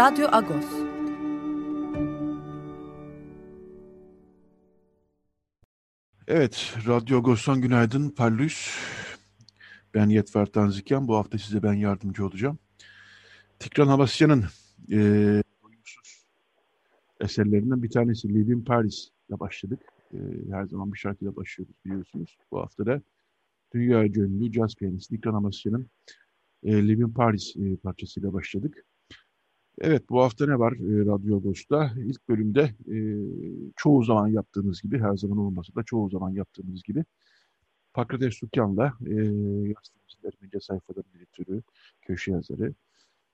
Radyo Agos. Evet, Radyo Agos'tan günaydın. Parlus. Ben Yetver Tanzikyan. Bu hafta size ben yardımcı olacağım. Tikran Havasyan'ın e, eserlerinden bir tanesi Living Paris ile başladık. E, her zaman bir şarkıyla başlıyoruz biliyorsunuz. Bu hafta da dünya ünlü jazz piyanist Tikran Havasyan'ın e, Living Paris e, parçasıyla başladık. Evet bu hafta ne var e, Radyo Agos'ta? İlk bölümde e, çoğu zaman yaptığımız gibi, her zaman olmasa da çoğu zaman yaptığımız gibi Pakrates Sukyan'la e, gazetemizin medya sayfalarının editörü, köşe yazarı,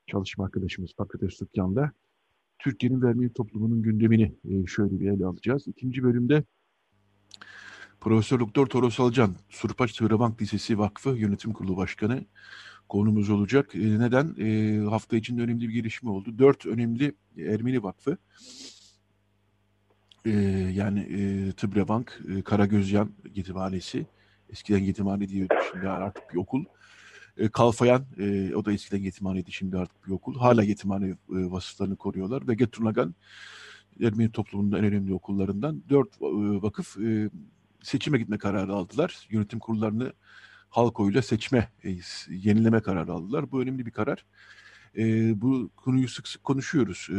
çalışma arkadaşımız Pakrates Sukyan'la Türkiye'nin vermeyi toplumunun gündemini e, şöyle bir ele alacağız. İkinci bölümde Profesör Doktor Toros Alcan, Surpaç Tırabank Lisesi Vakfı Yönetim Kurulu Başkanı konumuz olacak. E, neden? E, hafta içinde önemli bir gelişme oldu. Dört önemli Ermeni Vakfı, e, yani e, Tıbrebank, e, Karagözyan Yetimhanesi, eskiden yetimhane diyordu şimdi artık bir okul. E, Kalfayan, e, o da eskiden yetimhaneydi şimdi artık bir okul. Hala yetimhane e, vasıflarını koruyorlar. Ve Geturnagan, Ermeni toplumunun en önemli okullarından dört e, vakıf e, seçime gitme kararı aldılar. Yönetim kurullarını halk oyuyla seçme, e, yenileme kararı aldılar. Bu önemli bir karar. E, bu konuyu sık sık konuşuyoruz e,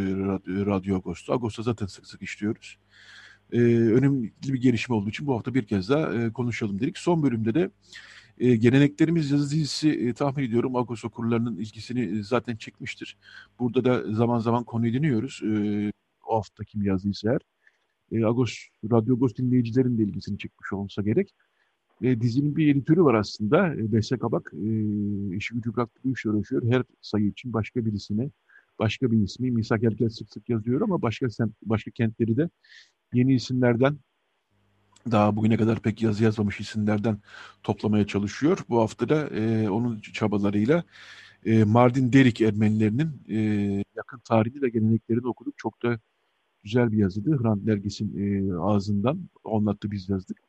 Radyo, Agos'ta. Agos'ta zaten sık sık işliyoruz. E, önemli bir gelişme olduğu için bu hafta bir kez daha e, konuşalım dedik. Son bölümde de e, geleneklerimiz yazı dizisi e, tahmin ediyorum Agos okurlarının ilgisini e, zaten çekmiştir. Burada da zaman zaman konu ediniyoruz. E, o hafta kim yazdıysa eğer. E, Agos, Radyo Agos dinleyicilerin de ilgisini çekmiş olsa gerek. E, dizinin bir editörü var aslında. E, Beste Kabak e, işi gücü bıraktı bu işle uğraşıyor. Her sayı için başka birisine, başka bir ismi. Misak Erkel sık sık yazıyor ama başka semt, başka kentleri de yeni isimlerden daha bugüne kadar pek yazı yazmamış isimlerden toplamaya çalışıyor. Bu hafta da e, onun çabalarıyla e, Mardin Derik Ermenilerinin e, yakın tarihini ve geleneklerini okuduk. Çok da güzel bir yazıydı. Hrant Nergis'in e, ağzından anlattı biz yazdık.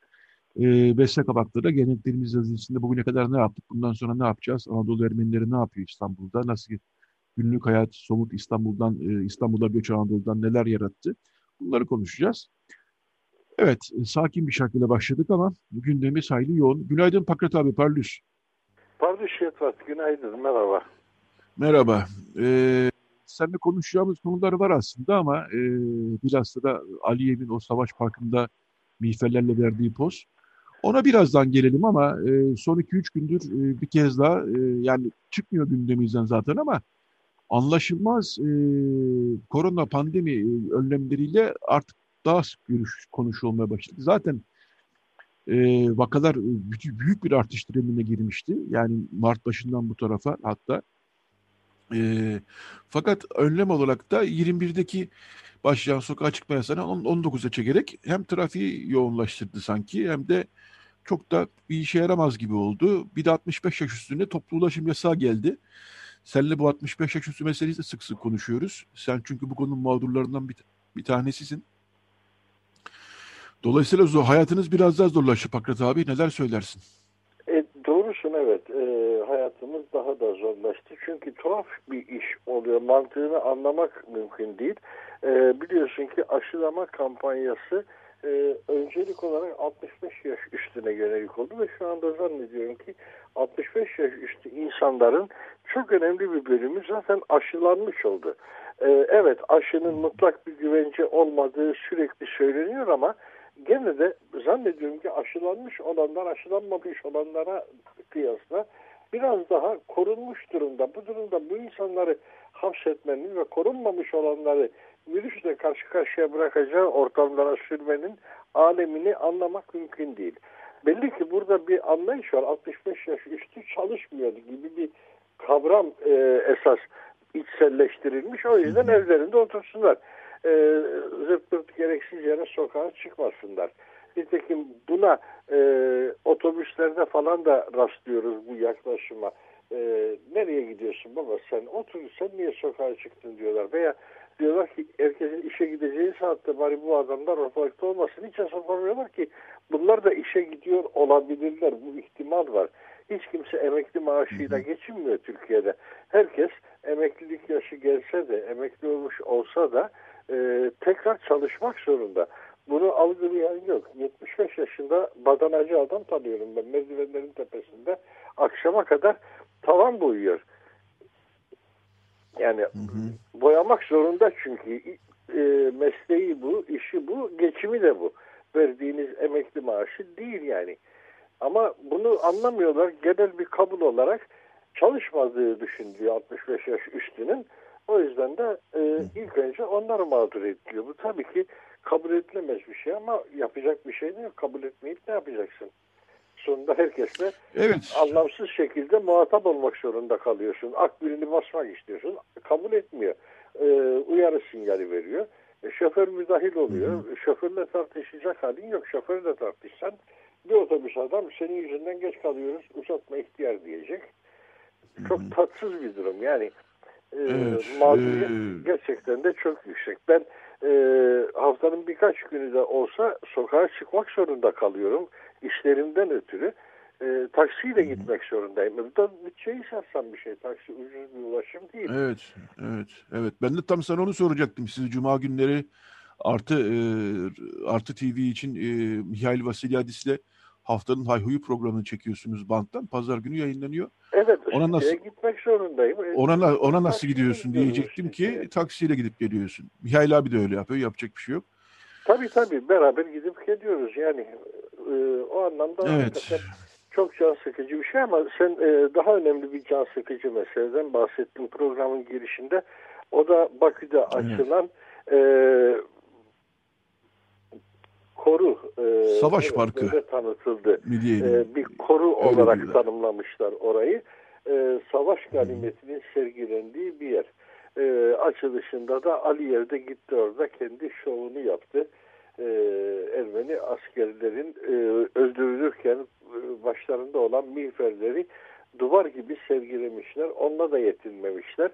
E, Beste Kabak'ta da geleneklerimiz yazısında bugüne kadar ne yaptık, bundan sonra ne yapacağız, Anadolu Ermenileri ne yapıyor İstanbul'da, nasıl günlük hayat, somut İstanbul'dan, e, İstanbul'a göç Anadolu'dan neler yarattı, bunları konuşacağız. Evet, e, sakin bir şarkıyla başladık ama gündemimiz hayli yoğun. Günaydın Pakrat abi, Parlus. Parlus Yetvat, günaydın, merhaba. Merhaba. Ee, seninle konuşacağımız konular var aslında ama e, bilhassa da Aliyev'in o savaş parkında miğferlerle verdiği poz. Ona birazdan gelelim ama e, son 2-3 gündür e, bir kez daha e, yani çıkmıyor gündemimizden zaten ama anlaşılmaz e, korona pandemi e, önlemleriyle artık daha sık görüş, konuşulmaya başladı. Zaten e, vakalar büyük, büyük bir artış trendine girmişti. Yani Mart başından bu tarafa hatta. E, fakat önlem olarak da 21'deki başlayan sokağa çıkma yasağını 19'a çekerek hem trafiği yoğunlaştırdı sanki hem de çok da bir işe yaramaz gibi oldu. Bir de 65 yaş üstünde toplu ulaşım yasağı geldi. Seninle bu 65 yaş üstü meselesi de sık sık konuşuyoruz. Sen çünkü bu konunun mağdurlarından bir, bir tanesisin. Dolayısıyla zor, hayatınız biraz daha zorlaştı Pakrat abi. Neler söylersin? E, doğrusun evet. E, hayatımız daha da zorlaştı. Çünkü tuhaf bir iş oluyor. Mantığını anlamak mümkün değil. E, biliyorsun ki aşılama kampanyası e, öncelik olarak 65 yaş üstüne yönelik oldu ve şu anda zannediyorum ki 65 yaş üstü insanların çok önemli bir bölümü zaten aşılanmış oldu. E, evet aşının mutlak bir güvence olmadığı sürekli söyleniyor ama gene de zannediyorum ki aşılanmış olanlar aşılanmamış olanlara kıyasla biraz daha korunmuş durumda. Bu durumda bu insanları hapsetmenin ve korunmamış olanları virüsle karşı karşıya bırakacağı ortamlara sürmenin alemini anlamak mümkün değil. Belli ki burada bir anlayış var. 65 yaş üstü çalışmıyor gibi bir kavram e, esas içselleştirilmiş. O yüzden evlerinde otursunlar. E, zırt pırt gereksiz yere sokağa çıkmasınlar. Nitekim buna e, otobüslerde falan da rastlıyoruz bu yaklaşıma. E, nereye gidiyorsun baba sen otur sen niye sokağa çıktın diyorlar. Veya diyorlar ki herkesin işe gideceği saatte bari bu adamlar ortalıkta olmasın. Hiç hesap vermiyorlar ki bunlar da işe gidiyor olabilirler. Bu ihtimal var. Hiç kimse emekli maaşıyla geçinmiyor Türkiye'de. Herkes emeklilik yaşı gelse de emekli olmuş olsa da e, tekrar çalışmak zorunda. Bunu algılayan yok. 75 yaşında badanacı adam tanıyorum ben merdivenlerin tepesinde. Akşama kadar tavan boyuyor. Yani hı hı. boyamak zorunda çünkü e, mesleği bu, işi bu, geçimi de bu. Verdiğiniz emekli maaşı değil yani. Ama bunu anlamıyorlar. Genel bir kabul olarak çalışmadığı düşünülüyor 65 yaş üstünün. O yüzden de e, ilk önce onları mağdur ediliyor. Bu tabii ki kabul edilemez bir şey ama yapacak bir şey de yok. Kabul etmeyip ne yapacaksın? Sonunda herkesle evet. anlamsız şekilde muhatap olmak zorunda kalıyorsun. Akbilini basmak istiyorsun. Kabul etmiyor. E, uyarı sinyali veriyor. E, şoför müdahil oluyor. Hı hı. Şoförle tartışacak halin yok. Şoförle tartışsan bir otobüs adam senin yüzünden geç kalıyoruz uzatma ihtiyar diyecek. Çok hı tatsız bir durum. Yani e, evet, mağduriyet e... gerçekten de çok yüksek. Ben e, haftanın birkaç günü de olsa sokağa çıkmak zorunda kalıyorum. İşlerimden ötürü. E, taksiyle gitmek zorundayım. Bu da bütçeyi sarsam bir şey. Taksi ucuz bir ulaşım değil. Evet, evet, evet. Ben de tam sana onu soracaktım. Siz cuma günleri artı e, artı TV için e, Mihail Vasilyadis'le haftanın hayhuyu programını çekiyorsunuz banttan. Pazar günü yayınlanıyor. Evet. Ona nasıl gitmek zorundayım. Ona ona nasıl gidiyorsun diyecektim ki işte. taksiyle gidip geliyorsun. Mihail abi de öyle yapıyor. Yapacak bir şey yok. Tabii tabii beraber gidip geliyoruz yani e, o anlamda evet. çok can sıkıcı bir şey ama sen e, daha önemli bir can sıkıcı meseleden bahsettin programın girişinde. O da Bakü'de açılan evet. e, koru e, Savaş evet, Parkı tanıtıldı. E, bir koru Öyle olarak diyorlar. tanımlamışlar orayı. E, savaş ganimetinin sergilendiği bir yer. E, açılışında da Aliyev de gitti orada kendi şovunu yaptı. E, Ermeni askerlerin e, öldürülürken e, başlarında olan miğferleri duvar gibi sergilemişler. Onunla da yetinmemişler.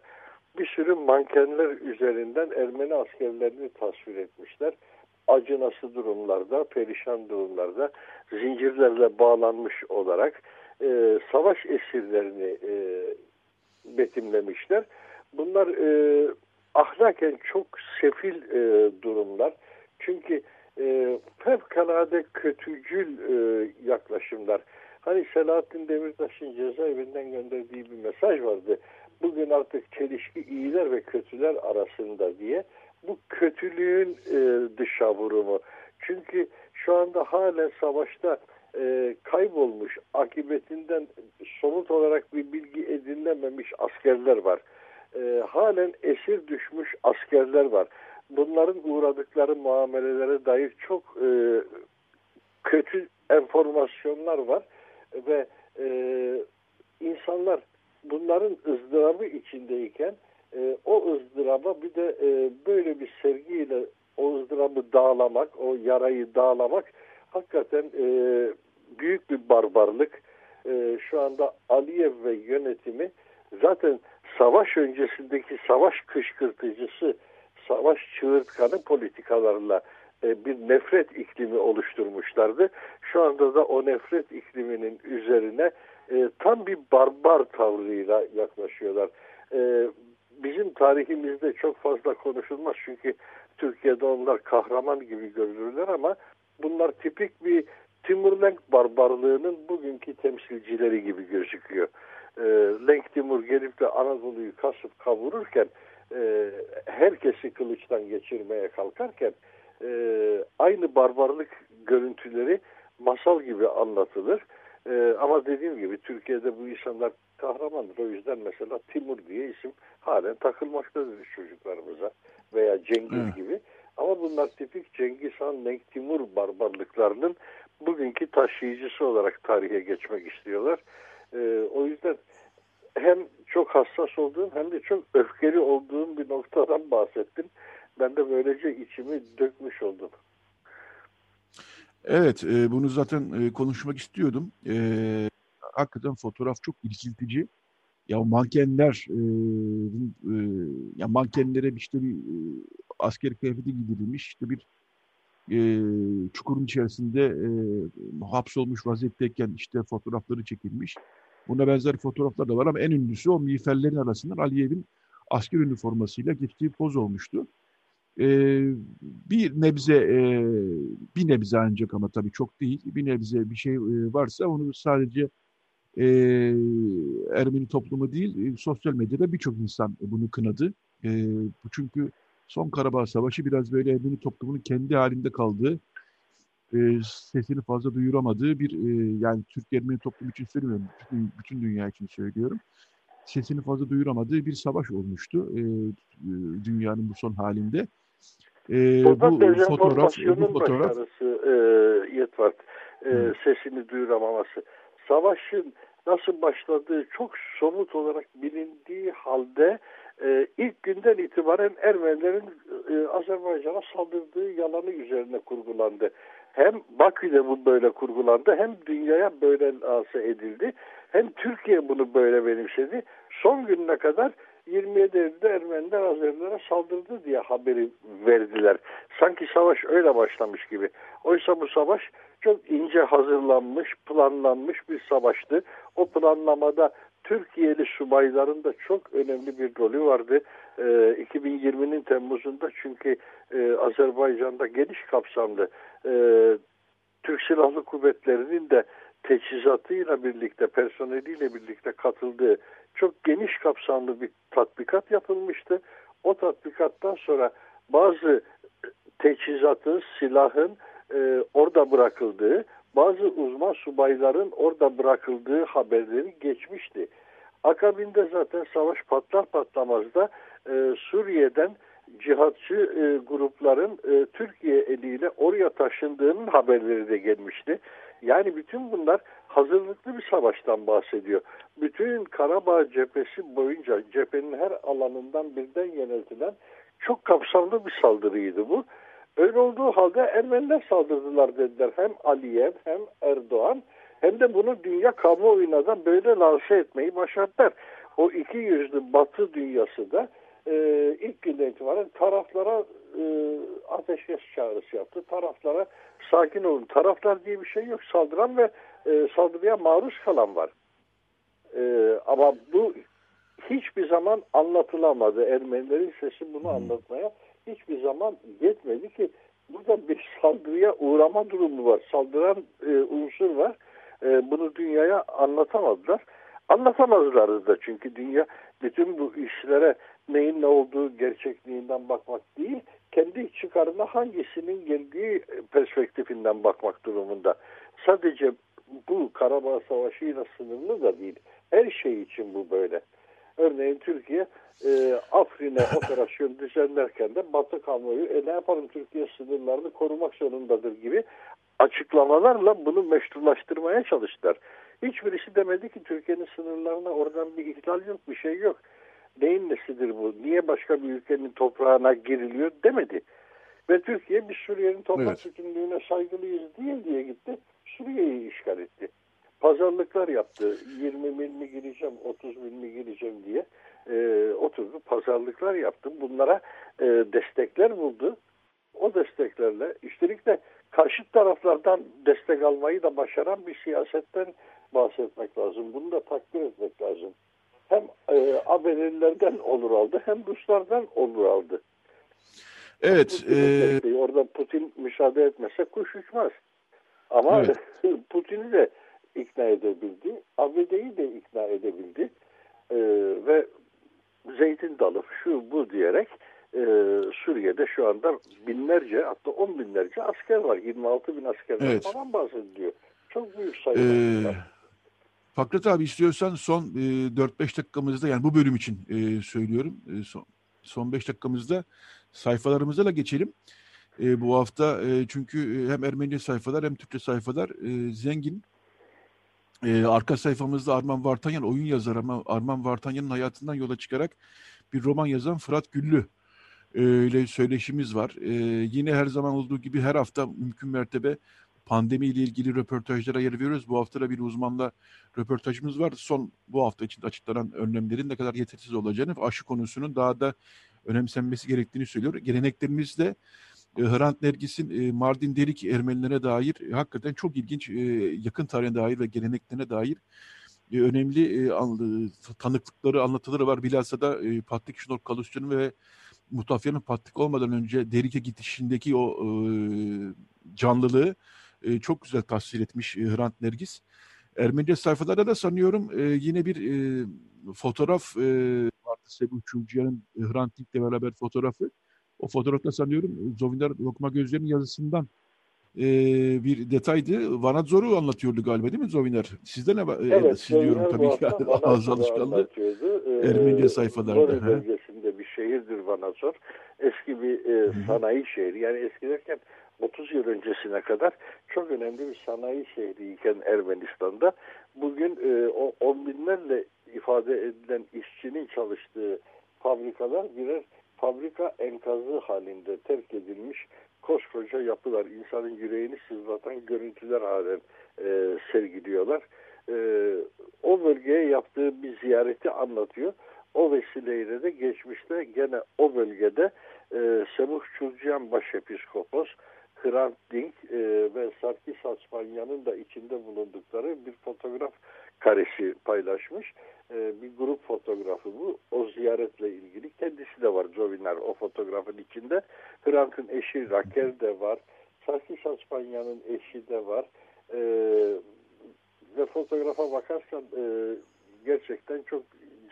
Bir sürü mankenler üzerinden Ermeni askerlerini tasvir etmişler acınası durumlarda, perişan durumlarda zincirlerle bağlanmış olarak e, savaş esirlerini e, betimlemişler. Bunlar e, ahlaken çok sefil e, durumlar. Çünkü e, fevkalade kötücül e, yaklaşımlar. Hani Selahattin Demirtaş'ın cezaevinden gönderdiği bir mesaj vardı. Bugün artık çelişki iyiler ve kötüler arasında diye bu kötülüğün e, dışa vurumu. Çünkü şu anda halen savaşta e, kaybolmuş, akıbetinden somut olarak bir bilgi edinilememiş askerler var. E, halen esir düşmüş askerler var. Bunların uğradıkları muamelelere dair çok e, kötü enformasyonlar var ve e, insanlar bunların ızdırabı içindeyken e, o ızdıraba bir de e, böyle bir sergiyle o ızdırabı dağlamak, o yarayı dağlamak hakikaten e, büyük bir barbarlık. E, şu anda Aliyev ve yönetimi zaten savaş öncesindeki savaş kışkırtıcısı, savaş çığırtkanı politikalarla e, bir nefret iklimi oluşturmuşlardı. Şu anda da o nefret ikliminin üzerine e, tam bir barbar tavrıyla yaklaşıyorlar. E, bizim tarihimizde çok fazla konuşulmaz çünkü Türkiye'de onlar kahraman gibi görülürler ama bunlar tipik bir Timur-Lenk barbarlığının bugünkü temsilcileri gibi gözüküyor. E, Lenk Timur gelip de Anadolu'yu kasıp kavururken e, herkesi kılıçtan geçirmeye kalkarken e, aynı barbarlık görüntüleri masal gibi anlatılır. E, ama dediğim gibi Türkiye'de bu insanlar kahramandır. O yüzden mesela Timur diye isim halen takılmaktadır çocuklarımıza veya Cengiz gibi. Ama bunlar tipik Cengiz Han, Lenk Timur barbarlıklarının bugünkü taşıyıcısı olarak tarihe geçmek istiyorlar. O yüzden hem çok hassas olduğum hem de çok öfkeli olduğum bir noktadan bahsettin. Ben de böylece içimi dökmüş oldum. Evet, e, bunu zaten e, konuşmak istiyordum. E, hakikaten fotoğraf çok irkiltici. Ya mankenler, e, e, ya mankenlere işte bir e, asker kıyafeti giydirilmiş, işte bir e, çukurun içerisinde e, hapsolmuş vaziyetteyken işte fotoğrafları çekilmiş. Buna benzer fotoğraflar da var ama en ünlüsü o miğferlerin arasından Aliyev'in asker üniformasıyla geçtiği poz olmuştu. E, bir nebze e, bir nebze ancak ama tabii çok değil. Bir nebze bir şey e, varsa onu sadece e, Ermeni toplumu değil e, sosyal medyada birçok insan bunu kınadı. E, çünkü son Karabağ Savaşı biraz böyle Ermeni toplumunun kendi halinde kaldığı e, sesini fazla duyuramadığı bir e, yani Türk Ermeni toplumu için söylemiyorum bütün, bütün dünya için söylüyorum sesini fazla duyuramadığı bir savaş olmuştu e, dünyanın bu son halinde. E, bu fotoğraf, bu fotoğraf başarısı e, Yetvart e, sesini duyuramaması. Savaşın nasıl başladığı çok somut olarak bilindiği halde e, ilk günden itibaren Ermenilerin e, Azerbaycan'a saldırdığı yalanı üzerine kurgulandı. Hem Bakü'de bu böyle kurgulandı hem dünyaya böyle lanse edildi. Hem Türkiye bunu böyle benimsedi. Son gününe kadar 27 Eylül'de Ermeniler Azerilere saldırdı diye haberi verdiler. Sanki savaş öyle başlamış gibi. Oysa bu savaş çok ince hazırlanmış, planlanmış bir savaştı. O planlamada Türkiye'li subayların da çok önemli bir rolü vardı. E, ee, 2020'nin Temmuz'unda çünkü e, Azerbaycan'da geniş kapsamlı e, Türk Silahlı Kuvvetleri'nin de teçhizatıyla birlikte, personeliyle birlikte katıldığı çok geniş kapsamlı bir tatbikat yapılmıştı. O tatbikattan sonra bazı teçhizatın, silahın e, orada bırakıldığı, bazı uzman subayların orada bırakıldığı haberleri geçmişti. Akabinde zaten savaş patlar patlamaz da e, Suriye'den cihatçı e, grupların e, Türkiye eliyle oraya taşındığının haberleri de gelmişti. Yani bütün bunlar hazırlıklı bir savaştan bahsediyor. Bütün Karabağ cephesi boyunca cephenin her alanından birden yöneltilen çok kapsamlı bir saldırıydı bu. Öyle olduğu halde Ermeniler saldırdılar dediler. Hem Aliyev hem Erdoğan hem de bunu dünya kamuoyuna da böyle lanse etmeyi başardılar. O iki yüzlü batı dünyası da e, ilk günden itibaren taraflara e, ateşkes çağrısı yaptı. Taraflara sakin olun. Taraflar diye bir şey yok. Saldıran ve e, saldırıya maruz kalan var. E, ama bu hiçbir zaman anlatılamadı. Ermenilerin sesi bunu anlatmaya hiçbir zaman yetmedi ki burada bir saldırıya uğrama durumu var. Saldıran e, unsur var. E, bunu dünyaya anlatamadılar. Anlatamazlardı da çünkü dünya bütün bu işlere neyin ne olduğu gerçekliğinden bakmak değil, kendi çıkarına hangisinin geldiği perspektifinden bakmak durumunda. Sadece bu Karabağ Savaşı ile sınırlı da değil. Her şey için bu böyle. Örneğin Türkiye e, Afrin'e operasyon düzenlerken de Batı kamuoyu e, ne yapalım Türkiye sınırlarını korumak zorundadır gibi açıklamalarla bunu meşrulaştırmaya çalıştılar. Hiçbirisi demedi ki Türkiye'nin sınırlarına oradan bir ihlal yok, bir şey yok. Neyin nesidir bu? Niye başka bir ülkenin toprağına giriliyor demedi. Ve Türkiye bir Suriye'nin toprak evet. bütünlüğüne saygılıyız diye diye gitti. Suriye'yi işgal etti. Pazarlıklar yaptı. 20 mil mi gireceğim, 30 mil mi gireceğim diye e, oturdu. Pazarlıklar yaptı. Bunlara e, destekler buldu. O desteklerle üstelik de karşı taraflardan destek almayı da başaran bir siyasetten bahsetmek lazım. Bunu da takdir etmek lazım. Hem e, ABD'lilerden olur aldı hem Ruslardan olur aldı. Evet. E... Orada Putin müsaade etmese kuş uçmaz. Ama evet. Putin'i de ikna edebildi. ABD'yi de ikna edebildi. E, ve zeytin dalı şu bu diyerek e, Suriye'de şu anda binlerce hatta on binlerce asker var. 26 bin asker evet. falan bahsediliyor. Çok büyük sayı. Ee, Fakret abi istiyorsan son e, 4-5 dakikamızda yani bu bölüm için e, söylüyorum. E, son, son 5 dakikamızda sayfalarımıza da geçelim. E, bu hafta e, çünkü hem Ermeni sayfalar hem Türkçe sayfalar e, zengin. E, arka sayfamızda Arman Vartanyan oyun yazarı ama Arman Vartanyan'ın hayatından yola çıkarak bir roman yazan Fırat Güllü e, ile söyleşimiz var. E, yine her zaman olduğu gibi her hafta mümkün mertebe pandemi ile ilgili röportajlara yer veriyoruz. Bu hafta da bir uzmanla röportajımız var. Son bu hafta içinde açıklanan önlemlerin ne kadar yetersiz olacağını aşı konusunun daha da önemsenmesi gerektiğini söylüyor. Geleneklerimizde Hrant Nergis'in e, Mardin Derik Ermenilere dair e, hakikaten çok ilginç e, yakın tarihine dair ve geleneklerine dair e, önemli e, an, tanıklıkları, anlatıları var. Bilhassa da e, Patrik Şnor Kalusçu'nun ve Mutafya'nın Patrik olmadan önce Derik'e gidişindeki o e, canlılığı e, çok güzel tasvir etmiş e, Hrant Nergis. Ermenice sayfalarda da sanıyorum e, yine bir e, fotoğraf e, vardı Sebu Çulcuyan'ın e, Hrant Dink'le beraber fotoğrafı. O fotoğrafta sanıyorum Zovindar Lokma Gözler'in yazısından e, bir detaydı. Vanadzor'u anlatıyordu galiba değil mi Zovinar? Sizde ne? E, evet, Siz diyorum tabii ki ağız alışkanlığı. Ee, Ermenice sayfalarda. Zori bölgesinde bir şehirdir Vanadzor. Eski bir e, sanayi şehri. Yani eski derken 30 yıl öncesine kadar çok önemli bir sanayi şehriyken Ermenistan'da bugün e, o on binlerle ifade edilen işçinin çalıştığı fabrikalar birer fabrika enkazı halinde terk edilmiş koskoca yapılar, insanın yüreğini sızlatan görüntüler halen e, sergiliyorlar. E, o bölgeye yaptığı bir ziyareti anlatıyor. O vesileyle de geçmişte gene o bölgede e, Semuh Çulcuyan Başepiskopos, Hrant Dink e, ve Sarkis Aspanya'nın da içinde bulundukları bir fotoğraf karesi paylaşmış. E, bir grup fotoğrafı bu. O ziyaretle ilgili. Kendisi de var Jovinar o fotoğrafın içinde. Hrant'ın eşi Raquel de var. Sarkis Aspanya'nın eşi de var. E, ve fotoğrafa bakarsan e, gerçekten çok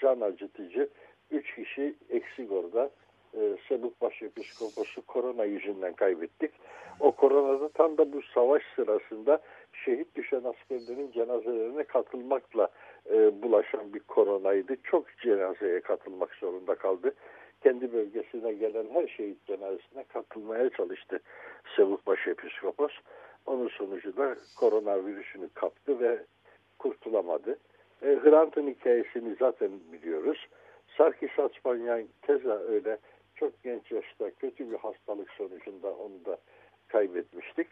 can acıtıcı. Üç kişi eksik orada e, Sebuk Başepiskoposu korona yüzünden kaybettik. O koronada tam da bu savaş sırasında şehit düşen askerlerin cenazelerine katılmakla e, bulaşan bir koronaydı. Çok cenazeye katılmak zorunda kaldı. Kendi bölgesine gelen her şehit cenazesine katılmaya çalıştı Sebuk Başepiskopos. Onun sonucu da koronavirüsünü kaptı ve kurtulamadı. E, Hrant'ın hikayesini zaten biliyoruz. Sarkis Açpanyan keza öyle çok genç yaşta kötü bir hastalık sonucunda onu da kaybetmiştik.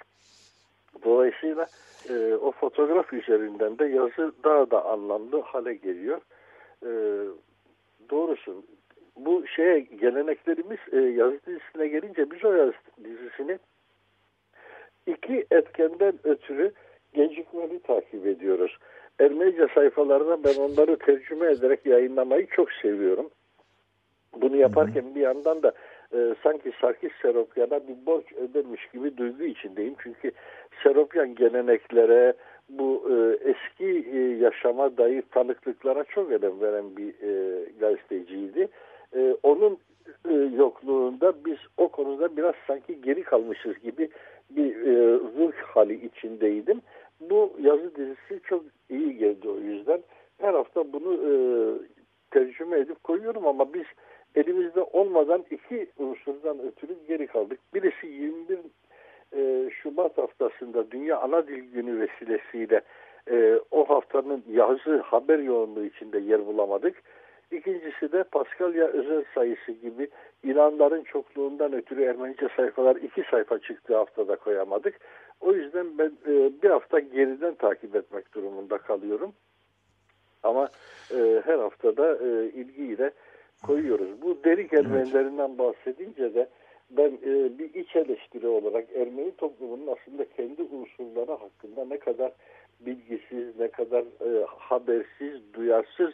Dolayısıyla e, o fotoğraf üzerinden de yazı daha da anlamlı hale geliyor. E, doğrusun. Bu şeye geleneklerimiz e, yazı dizisine gelince biz o yazı dizisini iki etkenden ötürü gecikmeli takip ediyoruz. Ermenice sayfalarına ben onları tercüme ederek yayınlamayı çok seviyorum. Bunu yaparken bir yandan da e, sanki Sarkis Seropyan'a bir borç ödemiş gibi duygu içindeyim. Çünkü Seropyan geleneklere, bu e, eski e, yaşama dair tanıklıklara çok önem veren bir e, gazeteciydi. E, onun e, yokluğunda biz o konuda biraz sanki geri kalmışız gibi bir e, ruh hali içindeydim. Bu yazı dizisi çok iyi geldi o yüzden. Her hafta bunu e, tercüme edip koyuyorum ama biz elimizde olmadan iki unsurdan ötürü geri kaldık. Birisi 21 e, Şubat haftasında Dünya Ana Dil Günü vesilesiyle e, o haftanın yazı haber yoğunluğu içinde yer bulamadık. İkincisi de Paskalya özel sayısı gibi ilanların çokluğundan ötürü Ermenice sayfalar iki sayfa çıktığı haftada koyamadık. O yüzden ben e, bir hafta geriden takip etmek durumunda kalıyorum. Ama e, her haftada e, ilgiyle koyuyoruz. Bu derik Ermenilerinden bahsedince de ben e, bir iç eleştiri olarak Ermeni toplumunun aslında kendi unsurları hakkında ne kadar bilgisiz, ne kadar e, habersiz, duyarsız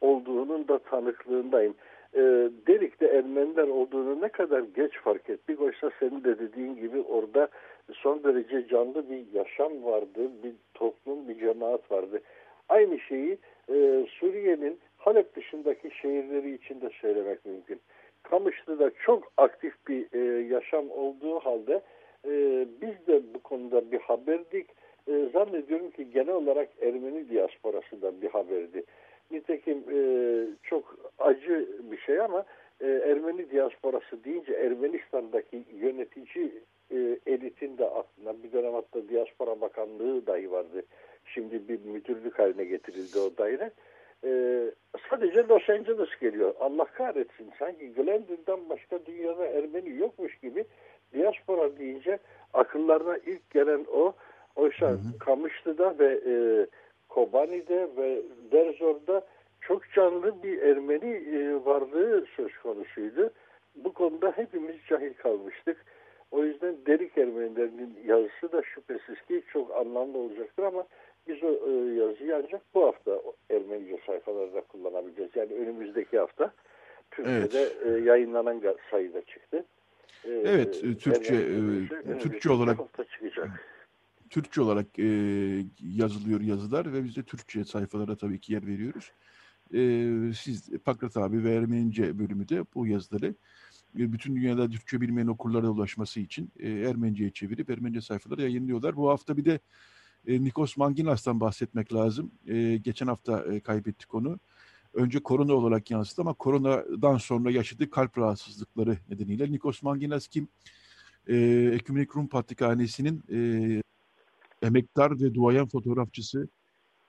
olduğunun da tanıklığındayım. E, Derik'te Ermeniler olduğunu ne kadar geç fark ettik. Oysa senin de dediğin gibi orada son derece canlı bir yaşam vardı, bir toplum, bir cemaat vardı. Aynı şeyi e, Suriye'nin Halep dışındaki şehirleri için de söylemek mümkün. Kamışlı'da çok aktif bir e, yaşam olduğu halde e, biz de bu konuda bir haberdik. E, zannediyorum ki genel olarak Ermeni diasporası da bir haberdi. Nitekim e, çok acı bir şey ama e, Ermeni diasporası deyince Ermenistan'daki yönetici e, elitin de aslında bir dönem hatta Diaspora Bakanlığı dahi vardı. Şimdi bir müdürlük haline getirildi o daire. E, sadece Los Angeles geliyor. Allah kahretsin sanki Glendale'den başka dünyada Ermeni yokmuş gibi diaspora deyince akıllarına ilk gelen o. Oysa hı hı. Kamışlı'da ve e, Kobani'de ve Derzor'da çok canlı bir Ermeni e, varlığı söz konusuydu. Bu konuda hepimiz cahil kalmıştık. O yüzden Derik Ermenilerinin yazısı da şüphesiz ki çok anlamlı olacaktır ama biz o e, yazıyı ancak bu hafta Ermenice sayfalarda kullanabileceğiz. Yani önümüzdeki hafta Türkiye'de evet. e, yayınlanan sayıda çıktı. E, evet, e, Türkçe e, Türkçe olarak çıkacak. Türkçe olarak e, yazılıyor yazılar ve biz de Türkçe sayfalara tabii ki yer veriyoruz. E, siz Pakrat abi ve Ermenice bölümü de bu yazıları bütün dünyada Türkçe bilmeyen okurlara ulaşması için e, Ermenice'ye çevirip Ermenice sayfalara yayınlıyorlar. Bu hafta bir de e, Nikos Manginas'tan bahsetmek lazım. E, geçen hafta e, kaybettik onu. Önce korona olarak yansıdı ama koronadan sonra yaşadığı kalp rahatsızlıkları nedeniyle. Nikos Manginas kim? E, Ekümenik Rum Patrikhanesi'nin emektar ve duayen fotoğrafçısı.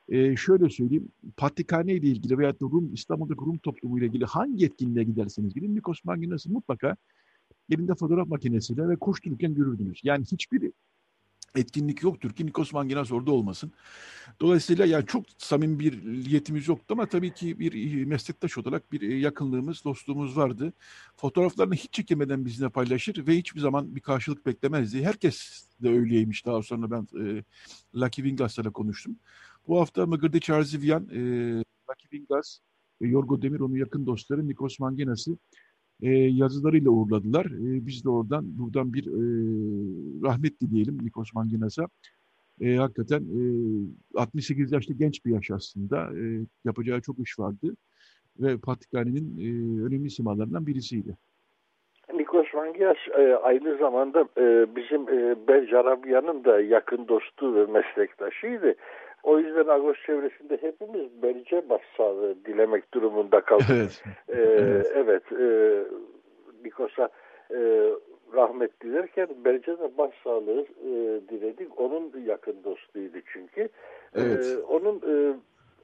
E, şöyle söyleyeyim, Patrikhane ile ilgili veya Rum, İstanbul'daki Rum toplumu ile ilgili hangi etkinliğe giderseniz gidin Nikos Manginas'ı mutlaka elinde fotoğraf makinesiyle ve koştururken görürdünüz. Yani hiçbir etkinlik yoktur ki Nikos Manginas orada olmasın. Dolayısıyla yani çok samimi bir niyetimiz yoktu ama tabii ki bir meslektaş olarak bir yakınlığımız, dostluğumuz vardı. Fotoğraflarını hiç çekemeden bizimle paylaşır ve hiçbir zaman bir karşılık beklemezdi. Herkes de öyleymiş. Daha sonra ben e, Lucky Vingas'la konuştum. Bu hafta Mıgırdı Çarzivyan, e, Lucky Vingas, e, Yorgo Demir, onun yakın dostları Nikos Manginas'ı e, yazılarıyla uğurladılar. E, biz de oradan buradan bir e, rahmet dileyelim Nikos Manginas'a. E, hakikaten e, 68 yaşlı genç bir yaş aslında. E, yapacağı çok iş vardı. Ve Patrikhane'nin e, önemli simalarından birisiydi. Nikos Mangias e, aynı zamanda e, bizim e, Belcarabia'nın da yakın dostu ve meslektaşıydı. O yüzden Agos çevresinde hepimiz bence başsağlığı dilemek durumunda kaldık. Evet. Ee, evet. evet e, Nikos'a e, rahmet dilerken bence de başsağlığı e, diledik. Onun yakın dostuydu çünkü. E, evet. E, onun e,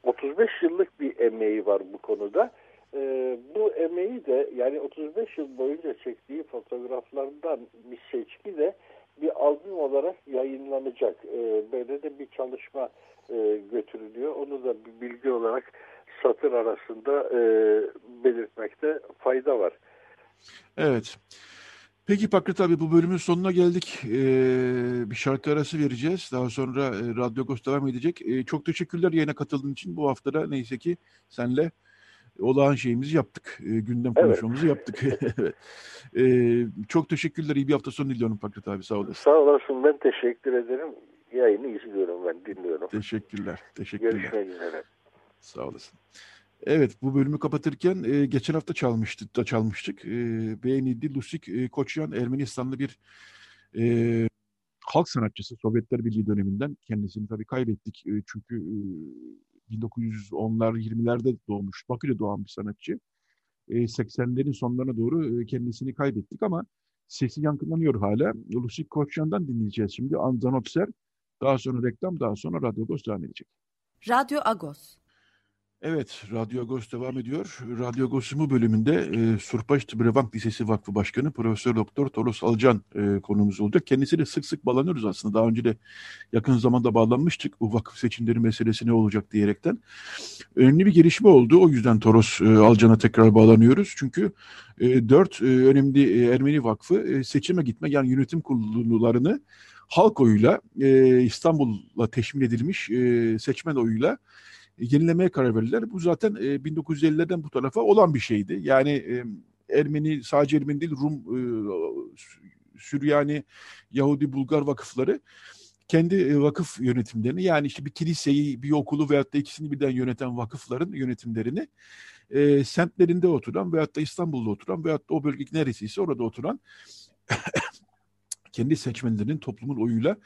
35 yıllık bir emeği var bu konuda. E, bu emeği de yani 35 yıl boyunca çektiği fotoğraflardan bir seçki de bir albüm olarak yayınlanacak. E, böyle de bir çalışma e, götürülüyor. Onu da bir bilgi olarak satır arasında e, belirtmekte fayda var. Evet. Peki Pakrat abi bu bölümün sonuna geldik. Ee, bir şarkı arası vereceğiz. Daha sonra e, Radyo Agos devam edecek. E, çok teşekkürler yayına katıldığın için. Bu haftada neyse ki senle olağan şeyimizi yaptık. E, gündem evet. konuşmamızı yaptık. e, çok teşekkürler. İyi bir hafta sonu diliyorum Pakrat abi. Sağ olasın. Sağ olasın. Ben teşekkür ederim yayını izliyorum ben, dinliyorum. Teşekkürler. Teşekkürler. Görüşmek üzere. Sağ olasın. Evet bu bölümü kapatırken e, geçen hafta çalmıştık da çalmıştık. E, beğenildi Lusik e, Koçyan Ermenistanlı bir e, halk sanatçısı Sovyetler Birliği döneminden kendisini tabii kaybettik. E, çünkü e, 1910'lar 20'lerde doğmuş Bakü'de doğan bir sanatçı. E, 80'lerin sonlarına doğru e, kendisini kaybettik ama sesi yankılanıyor hala. Lusik Koçyan'dan dinleyeceğiz şimdi. Anzanotser daha sonra reklam, daha sonra Radyo Agos devam edecek. Radyo Agos. Evet, Radyo Agos devam ediyor. Radyo Agos'un bölümünde e, Surpaş Tıbrevank Lisesi Vakfı Başkanı Profesör Doktor Toros Alcan e, konumuz olacak. Kendisiyle sık sık bağlanıyoruz aslında. Daha önce de yakın zamanda bağlanmıştık. Bu vakıf seçimleri meselesi ne olacak diyerekten. Önemli bir gelişme oldu. O yüzden Toros e, Alcan'a tekrar bağlanıyoruz. Çünkü e, dört e, önemli e, Ermeni Vakfı e, seçime gitme yani yönetim kurullarını halk oyuyla e, İstanbul'la teşmin edilmiş e, seçmen oyuyla yenilemeye karar verdiler. Bu zaten e, 1950'lerden bu tarafa olan bir şeydi. Yani e, Ermeni, sadece Ermeni değil Rum, e, Süryani, Yahudi, Bulgar vakıfları kendi e, vakıf yönetimlerini yani işte bir kiliseyi, bir okulu veyahut da ikisini birden yöneten vakıfların yönetimlerini e, semtlerinde oturan veyahut da İstanbul'da oturan veyahut da o bölge neresiyse orada oturan kendi seçmenlerinin toplumun oyuyla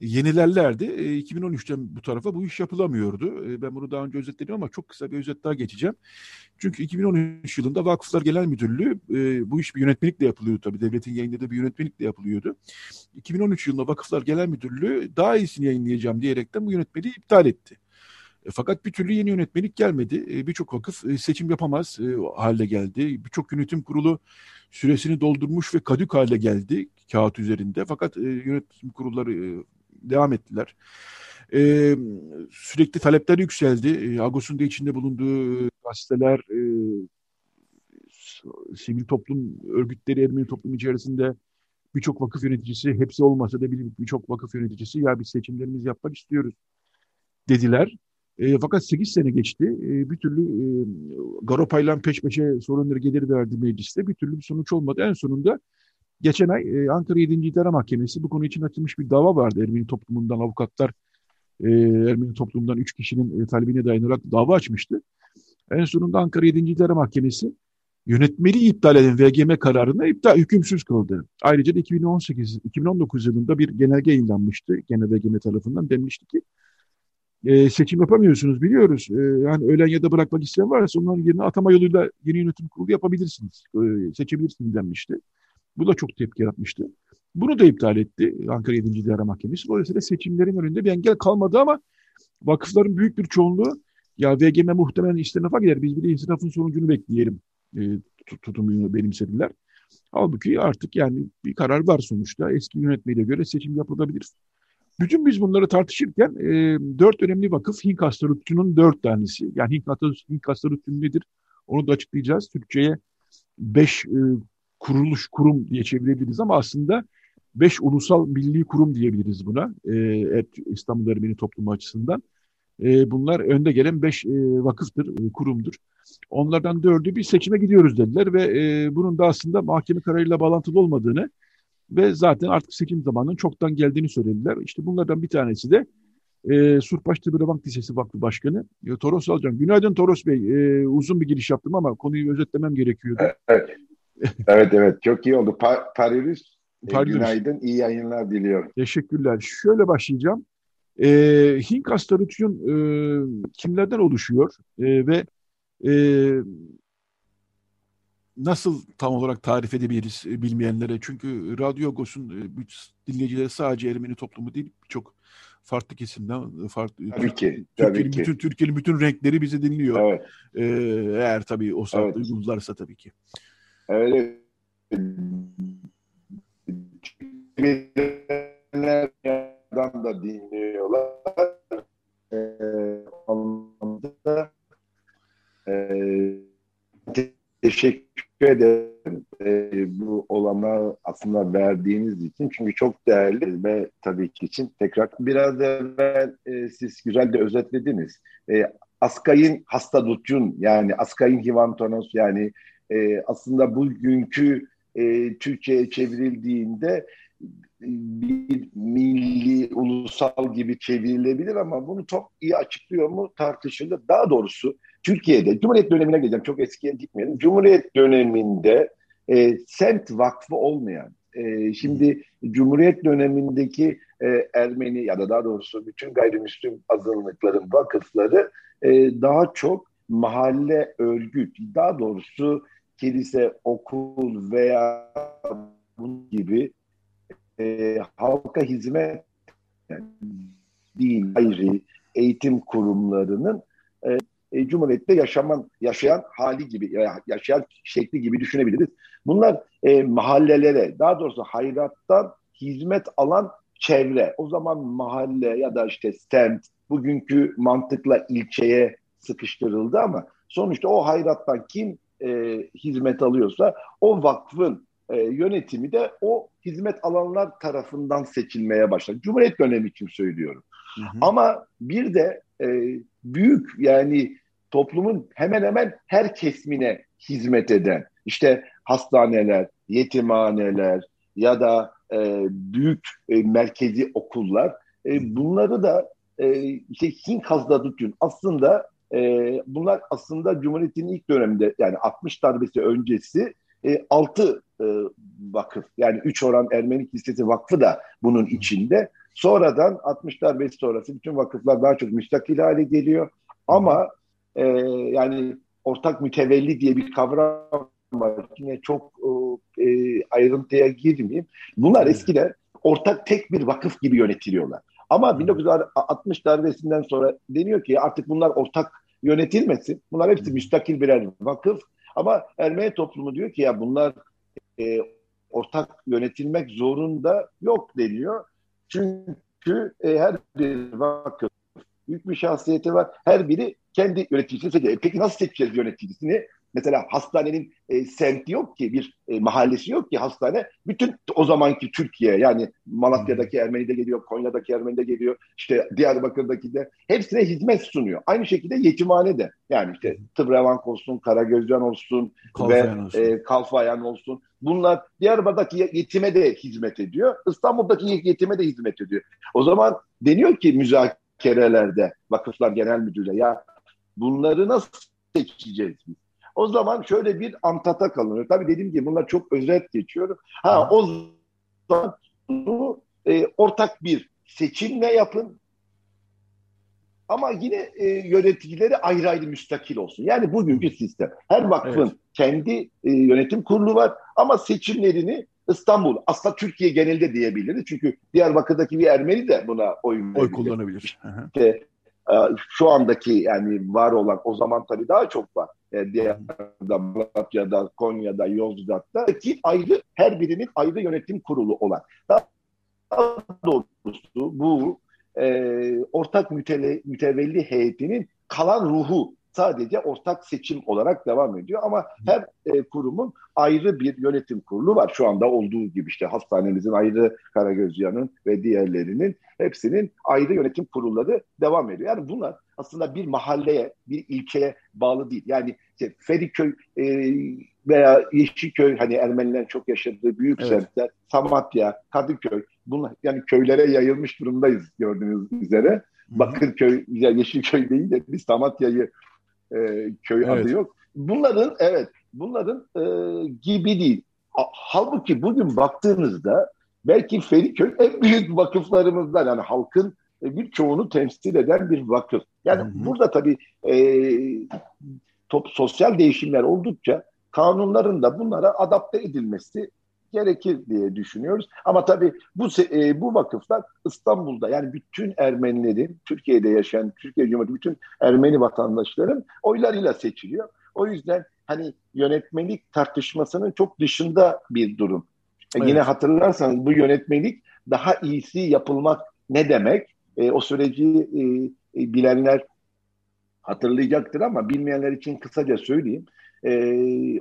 yenilerlerdi. E, 2013'ten bu tarafa bu iş yapılamıyordu. E, ben bunu daha önce özetledim ama çok kısa bir özet daha geçeceğim. Çünkü 2013 yılında Vakıflar Genel Müdürlüğü e, bu iş bir yönetmelikle yapılıyordu tabii. Devletin yayınladığı bir yönetmelikle yapılıyordu. 2013 yılında Vakıflar Genel Müdürlüğü daha iyisini yayınlayacağım diyerekten bu yönetmeliği iptal etti. E, fakat bir türlü yeni yönetmelik gelmedi. Birçok vakıf seçim yapamaz hale geldi. Birçok yönetim kurulu süresini doldurmuş ve kadük hale geldi kağıt üzerinde. Fakat yönetim kurulları devam ettiler. E, sürekli talepler yükseldi. E, Agos'un da içinde bulunduğu gazeteler, e, sivil toplum örgütleri, Ermeni toplum içerisinde birçok vakıf yöneticisi, hepsi olmasa da birçok vakıf yöneticisi ya biz seçimlerimizi yapmak istiyoruz dediler. E, fakat 8 sene geçti. E, bir türlü e, Garopay'la peş peşe sorunları gelir verdi mecliste. Bir türlü bir sonuç olmadı. En sonunda geçen ay e, Ankara 7. İdare Mahkemesi bu konu için açılmış bir dava vardı. Ermeni toplumundan avukatlar e, Ermeni toplumundan 3 kişinin e, talebine dayanarak dava açmıştı. En sonunda Ankara 7. İdare Mahkemesi yönetmeliği iptal eden VGM kararını iptal hükümsüz kıldı. Ayrıca da 2018 2019 yılında bir genelge yayınlanmıştı. Genel VGM tarafından denmişti ki e, seçim yapamıyorsunuz biliyoruz. E, yani ölen ya da bırakmak isteyen varsa onların yerine atama yoluyla yeni yönetim kurulu yapabilirsiniz. E, seçebilirsiniz denmişti. Bu da çok tepki yaratmıştı. Bunu da iptal etti Ankara 7. İdare Mahkemesi. Dolayısıyla seçimlerin önünde bir engel kalmadı ama vakıfların büyük bir çoğunluğu ya VGM muhtemelen istinafa gider. Biz bir de istinafın sonucunu bekleyelim e, tutumunu benimsediler. Halbuki artık yani bir karar var sonuçta. Eski yönetmeyle göre seçim yapılabilir. Bütün biz bunları tartışırken e, dört önemli vakıf Hink Hastalıkçı'nın dört tanesi. Yani Hink, Hink nedir? Onu da açıklayacağız. Türkçe'ye beş e, kuruluş kurum diye çevirebiliriz ama aslında beş ulusal milli kurum diyebiliriz buna. E, İstanbul Ermeni toplumu açısından. E, bunlar önde gelen beş e, vakıftır, e, kurumdur. Onlardan dördü bir seçime gidiyoruz dediler ve e, bunun da aslında mahkeme kararıyla bağlantılı olmadığını ve zaten artık seçim zamanının çoktan geldiğini söylediler. İşte bunlardan bir tanesi de e, Surpaş Tıbbi Bank Lisesi Vakfı Başkanı e, Toros Alcan. Günaydın Toros Bey. E, uzun bir giriş yaptım ama konuyu özetlemem gerekiyordu. Evet, evet, evet. çok iyi oldu. Pa Paris, e, günaydın, iyi yayınlar diliyorum. Teşekkürler. Şöyle başlayacağım. E, Hink hastalığı e, kimlerden oluşuyor e, ve e, nasıl tam olarak tarif edebiliriz e, bilmeyenlere? Çünkü Radyo Agos'un e, dinleyicileri sadece Ermeni toplumu değil, birçok farklı kesimden farklı tabii ki, tabii Türkiye'nin ki. bütün Türkiye'nin bütün renkleri bizi dinliyor. Evet. Ee, eğer tabii o saatte evet. uygunlarsa tabii ki. Evet. da dinliyorlar. Ee, anlamda e, teşekkür ederim e, bu olana aslında verdiğiniz için. Çünkü çok değerli ve tabii ki için tekrar biraz evvel e, siz güzel de özetlediniz. E, Askay'ın Hastadutcun yani Askay'ın Hivantonos yani e, aslında bugünkü e, Türkçe'ye çevrildiğinde bir milli, ulusal gibi çevrilebilir ama bunu çok iyi açıklıyor mu tartışılır. Daha doğrusu Türkiye'de, Cumhuriyet dönemine geleceğim çok eskiye gitmeyelim. Cumhuriyet döneminde e, semt vakfı olmayan, e, şimdi Cumhuriyet dönemindeki e, Ermeni ya da daha doğrusu bütün gayrimüslim azınlıkların vakıfları e, daha çok mahalle örgüt, daha doğrusu kilise, okul veya bunun gibi e, halka hizmet yani din, gayri eğitim kurumlarının e, e, Cumhuriyet'te yaşaman, yaşayan hali gibi, yaşayan şekli gibi düşünebiliriz. Bunlar e, mahallelere, daha doğrusu hayrattan hizmet alan çevre. O zaman mahalle ya da işte semt, bugünkü mantıkla ilçeye sıkıştırıldı ama sonuçta o hayrattan kim e, hizmet alıyorsa o vakfın e, yönetimi de o hizmet alanlar tarafından seçilmeye başladı. Cumhuriyet dönemi için söylüyorum. Hı hı. Ama bir de e, büyük yani toplumun hemen hemen her kesmine hizmet eden işte hastaneler, yetimhaneler ya da e, büyük e, merkezi okullar e, bunları da e, işte Hint Hazdatütün aslında e, bunlar aslında Cumhuriyet'in ilk döneminde yani 60 darbesi öncesi e, 6 e, vakıf yani 3 oran Ermeni Kilisesi Vakfı da bunun içinde. Sonradan 60 darbesi sonrası bütün vakıflar daha çok müstakil hale geliyor. Ama e, yani ortak mütevelli diye bir kavram var. Yine çok e, ayrıntıya girmeyeyim. Bunlar eskiden ortak tek bir vakıf gibi yönetiliyorlar. Ama 1960 darbesinden sonra deniyor ki artık bunlar ortak yönetilmesin. Bunlar hepsi müstakil birer vakıf. Ama Ermeni toplumu diyor ki ya bunlar e, ortak yönetilmek zorunda yok deniyor. Çünkü e, her bir vakıf büyük bir şahsiyeti var. Her biri kendi yöneticisini seçiyor. E, peki nasıl seçeceğiz yöneticisini? Mesela hastanenin e, semti yok ki, bir e, mahallesi yok ki hastane. Bütün o zamanki Türkiye yani Malatya'daki. Ermeni de geliyor, Konya'daki Ermeni de geliyor, işte Diyarbakır'daki de hepsine hizmet sunuyor. Aynı şekilde yetimhane de yani işte Tıbrevank olsun, Karagözcan olsun Kalfayan ve olsun. E, Kalfayan olsun. Bunlar Diyarbakır'daki yetime de hizmet ediyor. İstanbul'daki yetime de hizmet ediyor. O zaman deniyor ki müzakerelerde Vakıflar Genel Müdürlüğü ya bunları nasıl seçeceğiz biz? O zaman şöyle bir antata kalınıyor. Tabii dediğim gibi bunlar çok özet geçiyor. Ha o zaman bunu e, ortak bir seçimle yapın. Ama yine e, yöneticileri ayrı ayrı müstakil olsun. Yani bugünkü sistem. Her vakfın evet. kendi e, yönetim kurulu var ama seçimlerini İstanbul, aslında Türkiye genelinde diyebiliriz. Çünkü Diyarbakır'daki bir Ermeni de buna oy Oy kullanabilir. İşte, şu andaki yani var olan o zaman tabii daha çok var e, Diyarbakır'da, Malatya'da, Konya'da, Yozgat'ta ki ayrı her birinin ayrı yönetim kurulu olan. Daha doğrusu bu e, ortak mütevelli heyetinin kalan ruhu sadece ortak seçim olarak devam ediyor. Ama her e, kurumun ayrı bir yönetim kurulu var. Şu anda olduğu gibi işte hastanemizin ayrı Karagözyan'ın ve diğerlerinin hepsinin ayrı yönetim kurulları devam ediyor. Yani bunlar aslında bir mahalleye, bir ilçeye bağlı değil. Yani işte Feriköy e, veya Yeşilköy hani Ermenilerin çok yaşadığı büyük evet. semtler, Samatya, Kadıköy bunlar yani köylere yayılmış durumdayız gördüğünüz üzere. Bakırköy, Yeşilköy değil de biz Samatya'yı e, köy evet. adı yok. Bunların evet bunların e, gibi değil. Halbuki bugün baktığınızda belki Feriköy en büyük vakıflarımızdan yani halkın e, birçoğunu temsil eden bir vakıf. Yani hı hı. burada tabii e, top, sosyal değişimler oldukça kanunların da bunlara adapte edilmesi gerekir diye düşünüyoruz. Ama tabii bu e, bu vakıflar İstanbul'da yani bütün Ermenilerin, Türkiye'de yaşayan, Türkiye Cumhuriyeti bütün Ermeni vatandaşların oylarıyla seçiliyor. O yüzden hani yönetmelik tartışmasının çok dışında bir durum. E, evet. Yine hatırlarsanız bu yönetmelik daha iyisi yapılmak ne demek? E, o süreci e, e, bilenler hatırlayacaktır ama bilmeyenler için kısaca söyleyeyim. E,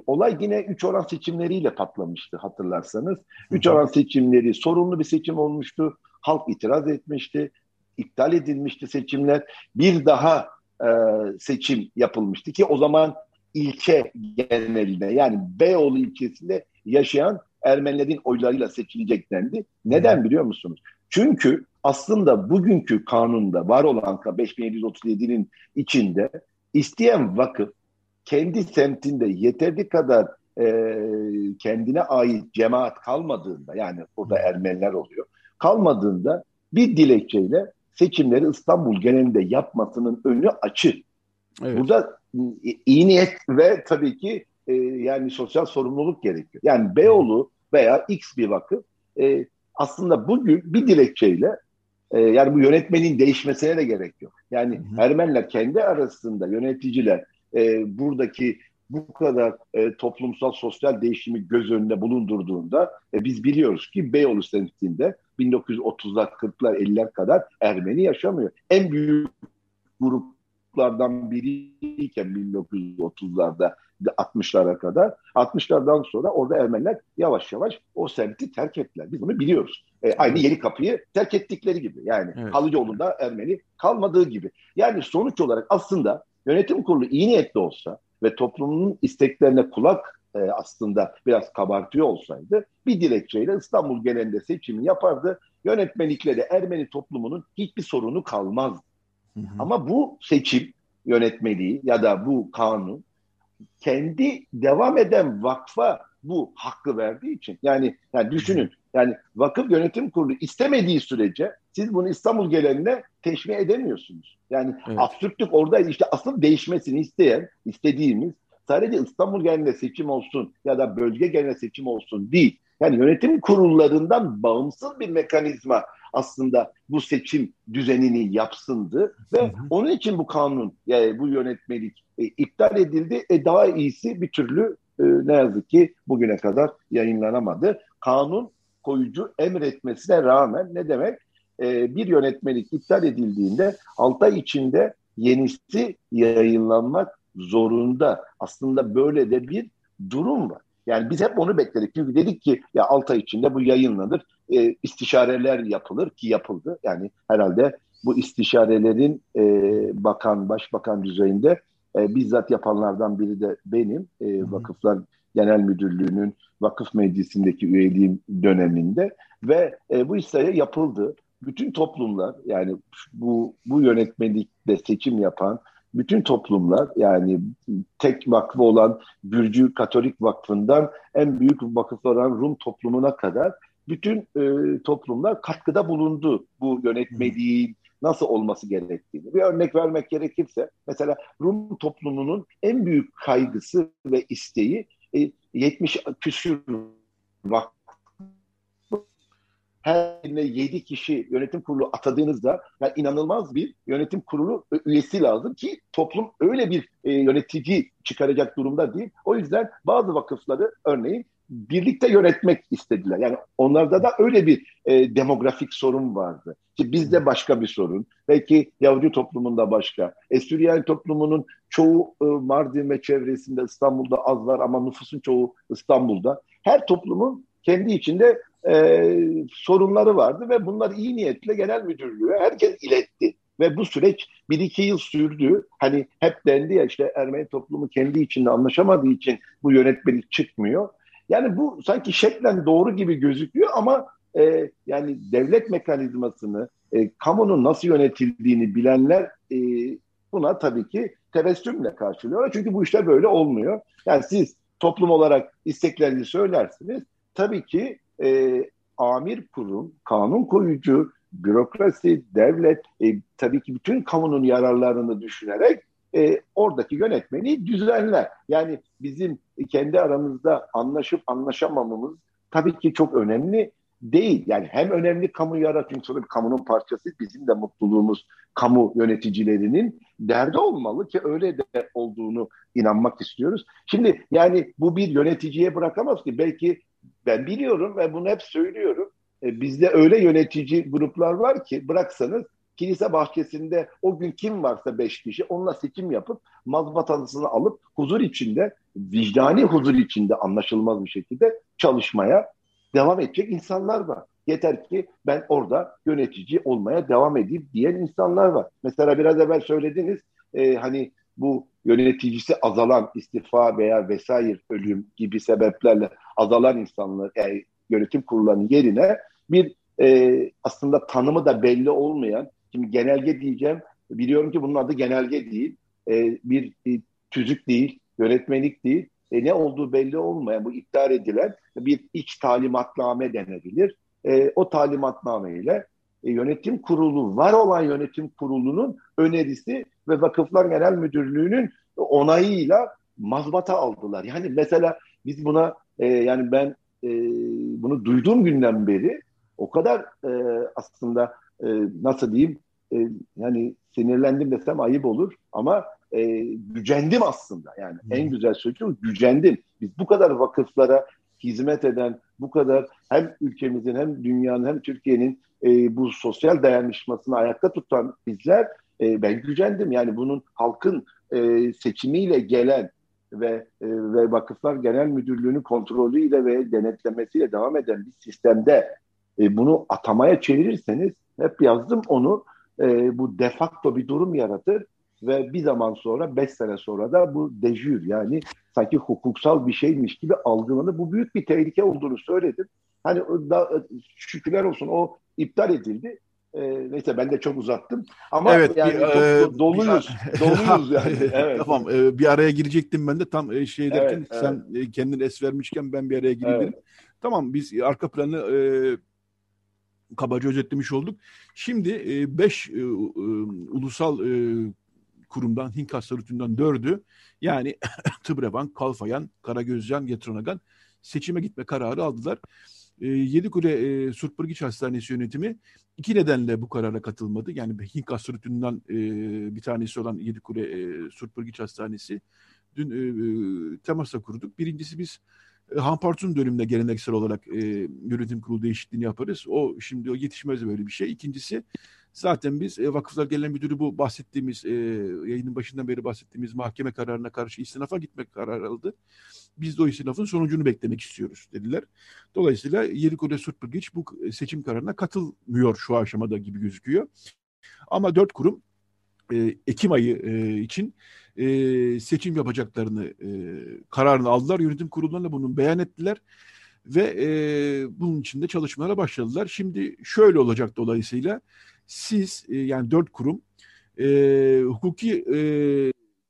olay yine üç oran seçimleriyle patlamıştı hatırlarsanız. Üç oran seçimleri sorunlu bir seçim olmuştu. Halk itiraz etmişti. iptal edilmişti seçimler. Bir daha e, seçim yapılmıştı ki o zaman ilçe geneline yani Beyoğlu ilçesinde yaşayan Ermenilerin oylarıyla seçilecek dendi. Neden biliyor musunuz? Çünkü aslında bugünkü kanunda var olan 5737'nin içinde isteyen vakıf kendi semtinde yeterli kadar e, kendine ait cemaat kalmadığında yani burada Ermeniler oluyor kalmadığında bir dilekçeyle seçimleri İstanbul genelinde yapmasının önü açık. Evet. Burada iyi niyet ve tabii ki e, yani sosyal sorumluluk gerekiyor. Yani Beyoğlu veya X bir vakıf e, aslında bugün bir dilekçeyle e, yani bu yönetmenin değişmesine de gerek yok. Yani hı hı. Ermeniler kendi arasında yöneticiler e, buradaki bu kadar e, toplumsal sosyal değişimi göz önünde bulundurduğunda e, biz biliyoruz ki Beyoğlu semtinde 1930'lar, 40'lar, 50'ler kadar Ermeni yaşamıyor. En büyük gruplardan biriyken 1930'larda 60'lara kadar 60'lardan sonra orada Ermeniler yavaş yavaş o semti terk ettiler. Biz bunu biliyoruz. E, aynı Yeni Kapı'yı terk ettikleri gibi. Yani evet. Halıcıoğlu'nda Ermeni kalmadığı gibi. Yani sonuç olarak aslında yönetim kurulu iyi niyetli olsa ve toplumun isteklerine kulak e, aslında biraz kabartıyor olsaydı bir dilekçeyle İstanbul genelinde seçimi yapardı. Yönetmelikle de Ermeni toplumunun hiçbir sorunu kalmaz. Ama bu seçim yönetmeliği ya da bu kanun kendi devam eden vakfa bu hakkı verdiği için yani, yani düşünün Yani vakıf yönetim kurulu istemediği sürece siz bunu İstanbul gelenine teşvik edemiyorsunuz. Yani evet. absürtlük orada işte asıl değişmesini isteyen, istediğimiz sadece İstanbul genelinde seçim olsun ya da bölge genelinde seçim olsun değil. Yani yönetim kurullarından bağımsız bir mekanizma aslında bu seçim düzenini yapsındı ve hı hı. onun için bu kanun yani bu yönetmelik e, iptal edildi. E, daha iyisi bir türlü e, ne yazık ki bugüne kadar yayınlanamadı. Kanun koyucu emretmesine rağmen ne demek? E, bir yönetmelik iptal edildiğinde 6 ay içinde yenisi yayınlanmak zorunda. Aslında böyle de bir durum var. Yani biz hep onu bekledik. Çünkü dedik ki ya 6 ay içinde bu yayınlanır. E, istişareler yapılır ki yapıldı. Yani herhalde bu istişarelerin e, bakan, başbakan düzeyinde e, bizzat yapanlardan biri de benim. E, Vakıflar Genel Müdürlüğü'nün vakıf meclisindeki üyeliğim döneminde ve e, bu istişare yapıldı. Bütün toplumlar yani bu bu yönetmelikle seçim yapan bütün toplumlar yani tek vakfı olan Gürcü Katolik Vakfı'ndan en büyük vakıf olan Rum toplumuna kadar bütün e, toplumlar katkıda bulundu bu yönetmeliğin nasıl olması gerektiğini. Bir örnek vermek gerekirse mesela Rum toplumunun en büyük kaygısı ve isteği e, 70 küsür vakf her birine 7 kişi yönetim kurulu atadığınızda yani inanılmaz bir yönetim kurulu üyesi lazım ki toplum öyle bir e, yönetici çıkaracak durumda değil. O yüzden bazı vakıfları örneğin birlikte yönetmek istediler. Yani onlarda da öyle bir e, demografik sorun vardı. Ki bizde başka bir sorun. Belki Yahudi toplumunda başka. Esüriyani toplumunun çoğu e, Mardin ve çevresinde İstanbul'da az var ama nüfusun çoğu İstanbul'da. Her toplumun kendi içinde e, sorunları vardı ve bunlar iyi niyetle genel müdürlüğe herkes iletti. Ve bu süreç bir iki yıl sürdü. Hani hep dendi ya işte Ermeni toplumu kendi içinde anlaşamadığı için bu yönetmelik çıkmıyor. Yani bu sanki şeklen doğru gibi gözüküyor ama e, yani devlet mekanizmasını, e, kamunun nasıl yönetildiğini bilenler e, buna tabii ki tebessümle karşılıyorlar. Çünkü bu işler böyle olmuyor. Yani siz toplum olarak isteklerinizi söylersiniz. Tabii ki e, amir kurum, kanun koyucu, bürokrasi, devlet e, tabii ki bütün kamunun yararlarını düşünerek e, oradaki yönetmeni düzenler. Yani bizim kendi aramızda anlaşıp anlaşamamamız tabii ki çok önemli değil. Yani hem önemli kamu yaratım sonra kamunun parçası bizim de mutluluğumuz kamu yöneticilerinin derdi olmalı ki öyle de olduğunu inanmak istiyoruz. Şimdi yani bu bir yöneticiye bırakamaz ki belki ben biliyorum ve bunu hep söylüyorum. E, bizde öyle yönetici gruplar var ki bıraksanız kilise bahçesinde o gün kim varsa beş kişi onunla seçim yapıp mazbatasını alıp huzur içinde, vicdani huzur içinde anlaşılmaz bir şekilde çalışmaya devam edecek insanlar var. Yeter ki ben orada yönetici olmaya devam edeyim diyen insanlar var. Mesela biraz evvel söylediniz e, hani bu yöneticisi azalan istifa veya vesaire ölüm gibi sebeplerle azalan insanlar yani yönetim kurullarının yerine bir e, aslında tanımı da belli olmayan şimdi genelge diyeceğim biliyorum ki bunun adı genelge değil e, bir e, tüzük değil yönetmelik değil e, ne olduğu belli olmayan bu iptal edilen bir iç talimatname denebilir. E, o talimatname e, yönetim kurulu, var olan yönetim kurulunun önerisi ve Vakıflar Genel Müdürlüğü'nün onayıyla mazbata aldılar. Yani mesela biz buna e, yani ben e, bunu duyduğum günden beri o kadar e, aslında e, nasıl diyeyim e, yani sinirlendim desem ayıp olur ama e, gücendim aslında yani hmm. en güzel sözcüğüm gücendim. Biz bu kadar vakıflara hizmet eden bu kadar hem ülkemizin hem dünyanın hem Türkiye'nin e, bu sosyal dayanışmasını ayakta tutan bizler e, ben gücendim. Yani bunun halkın e, seçimiyle gelen ve e, ve Vakıflar Genel Müdürlüğü'nün kontrolüyle ve denetlemesiyle devam eden bir sistemde e, bunu atamaya çevirirseniz hep yazdım onu e, bu defakto bir durum yaratır ve bir zaman sonra beş sene sonra da bu dejür yani sanki hukuksal bir şeymiş gibi algılanır. Bu büyük bir tehlike olduğunu söyledim. Hani da, şükürler olsun o iptal edildi. E, neyse ben de çok uzattım. Ama evet, yani bir, çok e, doluyuz. Bir, doluyuz yani. Evet. tamam e, bir araya girecektim ben de tam e, şey derken evet, sen evet. kendin es vermişken ben bir araya gireyim. Evet. Tamam biz arka planı e, kabaca özetlemiş olduk. Şimdi 5 e, e, e, ulusal e, kurumdan, Hinkas Sarıtü'nden dördü yani Tıbrebank, Kalfayan, Karagözcan, Getronagan seçime gitme kararı aldılar. E, Yedikule e, Surtburgiç Hastanesi yönetimi iki nedenle bu karara katılmadı. Yani Hinkas Sarıtü'nden e, bir tanesi olan Yedikule e, Surtburgiç Hastanesi dün e, e, temasa kurduk. Birincisi biz e, Hampartun döneminde geleneksel olarak e, yönetim kurulu değişikliğini yaparız. O şimdi o yetişmez böyle bir şey. İkincisi zaten biz e, Vakıflar Genel Müdürü bu bahsettiğimiz e, yayının başından beri bahsettiğimiz mahkeme kararına karşı istinafa gitmek kararı aldı. Biz de o istinafın sonucunu beklemek istiyoruz dediler. Dolayısıyla Yerikode Surtburgiç bu seçim kararına katılmıyor şu aşamada gibi gözüküyor. Ama dört kurum e, Ekim ayı e, için e, seçim yapacaklarını e, kararını aldılar. Yönetim kurullarına bunu beyan ettiler ve e, bunun için de çalışmalara başladılar. Şimdi şöyle olacak dolayısıyla siz e, yani dört kurum e, hukuki e,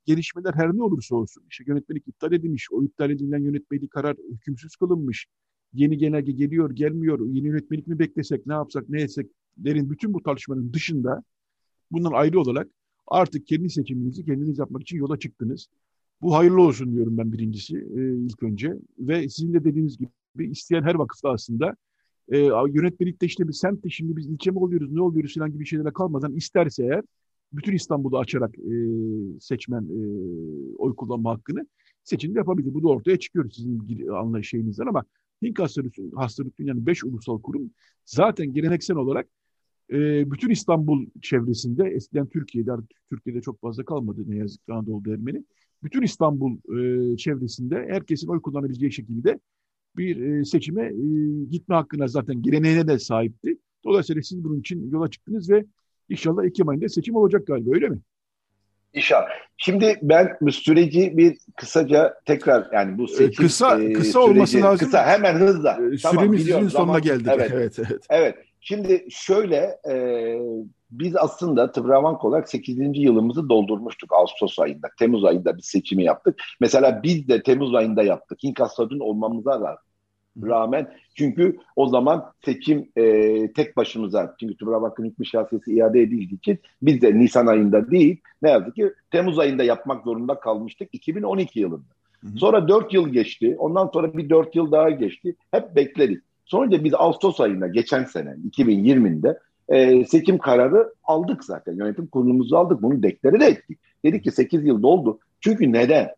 gelişmeler her ne olursa olsun işte yönetmelik iptal edilmiş, o iptal edilen yönetmelik karar hükümsüz kılınmış, yeni genelge geliyor gelmiyor, yeni yönetmelik mi beklesek, ne yapsak, ne etsek derin bütün bu tartışmanın dışında bundan ayrı olarak Artık kendi seçiminizi kendiniz yapmak için yola çıktınız. Bu hayırlı olsun diyorum ben birincisi e, ilk önce. Ve sizin de dediğiniz gibi isteyen her vakıfta aslında e, yönetmelikte işte bir semtte şimdi biz ilçe mi oluyoruz ne oluyoruz falan gibi şeylere kalmadan isterse eğer bütün İstanbul'u açarak e, seçmen e, oy kullanma hakkını seçim yapabilir. Bu da ortaya çıkıyor sizin anlayış şeyinizden ama Hink Hastalığı, Hastalık Dünyanın 5 ulusal kurum zaten geleneksel olarak e, bütün İstanbul çevresinde eskiden Türkiye'de Türkiye'de çok fazla kalmadı ne yazık ki Anadolu Ermeni. Bütün İstanbul e, çevresinde herkesin oy kullanabileceği şekilde bir e, seçime e, gitme hakkına zaten geleneğine de sahipti. Dolayısıyla siz bunun için yola çıktınız ve inşallah Ekim ayında seçim olacak galiba öyle mi? İnşallah. Şimdi ben bu süreci bir kısaca tekrar yani bu seçim kısa e, kısa süreci, olması lazım. Kısa hemen hızla. E, tamam, Süremizin sonuna geldik. Evet. evet, evet. Evet. Şimdi şöyle e, biz aslında Tıbravank olarak 8. yılımızı doldurmuştuk Ağustos ayında. Temmuz ayında bir seçimi yaptık. Mesela biz de Temmuz ayında yaptık. Hinkastadın olmamıza rağmen. Çünkü o zaman seçim e, tek başımıza çünkü Tıbravank'ın hükmü şahsiyeti iade edildiği için biz de Nisan ayında değil ne yazık ki Temmuz ayında yapmak zorunda kalmıştık 2012 yılında. Hı hı. Sonra 4 yıl geçti. Ondan sonra bir 4 yıl daha geçti. Hep bekledik. Sonra biz Ağustos ayında geçen sene 2020'de e, seçim kararı aldık zaten. Yönetim kurulumuzu aldık. Bunu deklare de ettik. Dedik ki 8 yıl doldu. Çünkü neden?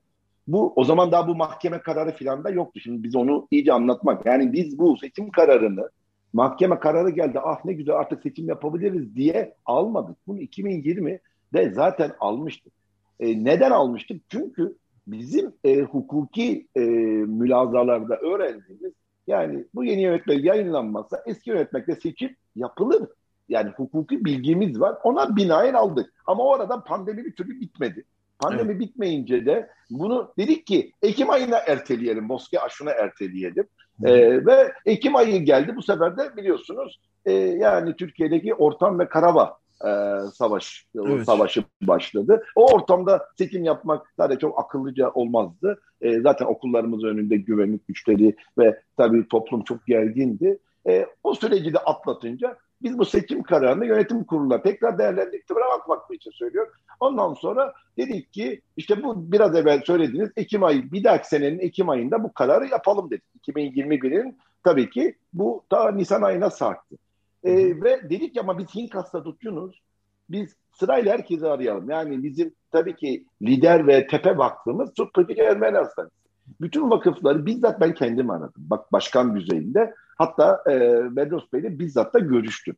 Bu o zaman daha bu mahkeme kararı filan da yoktu. Şimdi biz onu iyice anlatmak. Yani biz bu seçim kararını mahkeme kararı geldi. Ah ne güzel artık seçim yapabiliriz diye almadık. Bunu 2020'de zaten almıştık. E, neden almıştık? Çünkü bizim e, hukuki e, mülazalarda öğrendiğimiz yani bu yeni yönetmelik yayınlanmazsa eski yönetmekle seçim yapılır. Yani hukuki bilgimiz var. Ona binaen aldık. Ama o arada pandemi bir türlü bitmedi. Pandemi evet. bitmeyince de bunu dedik ki Ekim ayına erteleyelim. Moske aşına erteleyelim. Ee, ve Ekim ayı geldi. Bu sefer de biliyorsunuz e, yani Türkiye'deki ortam ve karava e, savaş evet. savaşı başladı. O ortamda seçim yapmak zaten çok akıllıca olmazdı. E, zaten okullarımız önünde güvenlik güçleri ve tabii toplum çok gergindi. E, o süreci de atlatınca biz bu seçim kararını yönetim kuruluna tekrar değerlendirdik. bakmak için söylüyor. Ondan sonra dedik ki işte bu biraz evvel söylediğiniz Ekim ayı bir dahaki senenin Ekim ayında bu kararı yapalım dedik. 2021'in tabii ki bu ta Nisan ayına sarktı. E, ve dedik ki ama biz Hinkas'ta tutuyoruz. Biz sırayla herkesi arayalım. Yani bizim tabii ki lider ve tepe vakfımız çok kritik Ermeni Hastanesi. Bütün vakıfları bizzat ben kendim aradım. Bak başkan düzeyinde. Hatta e, Bedros Bey'le bizzat da görüştüm.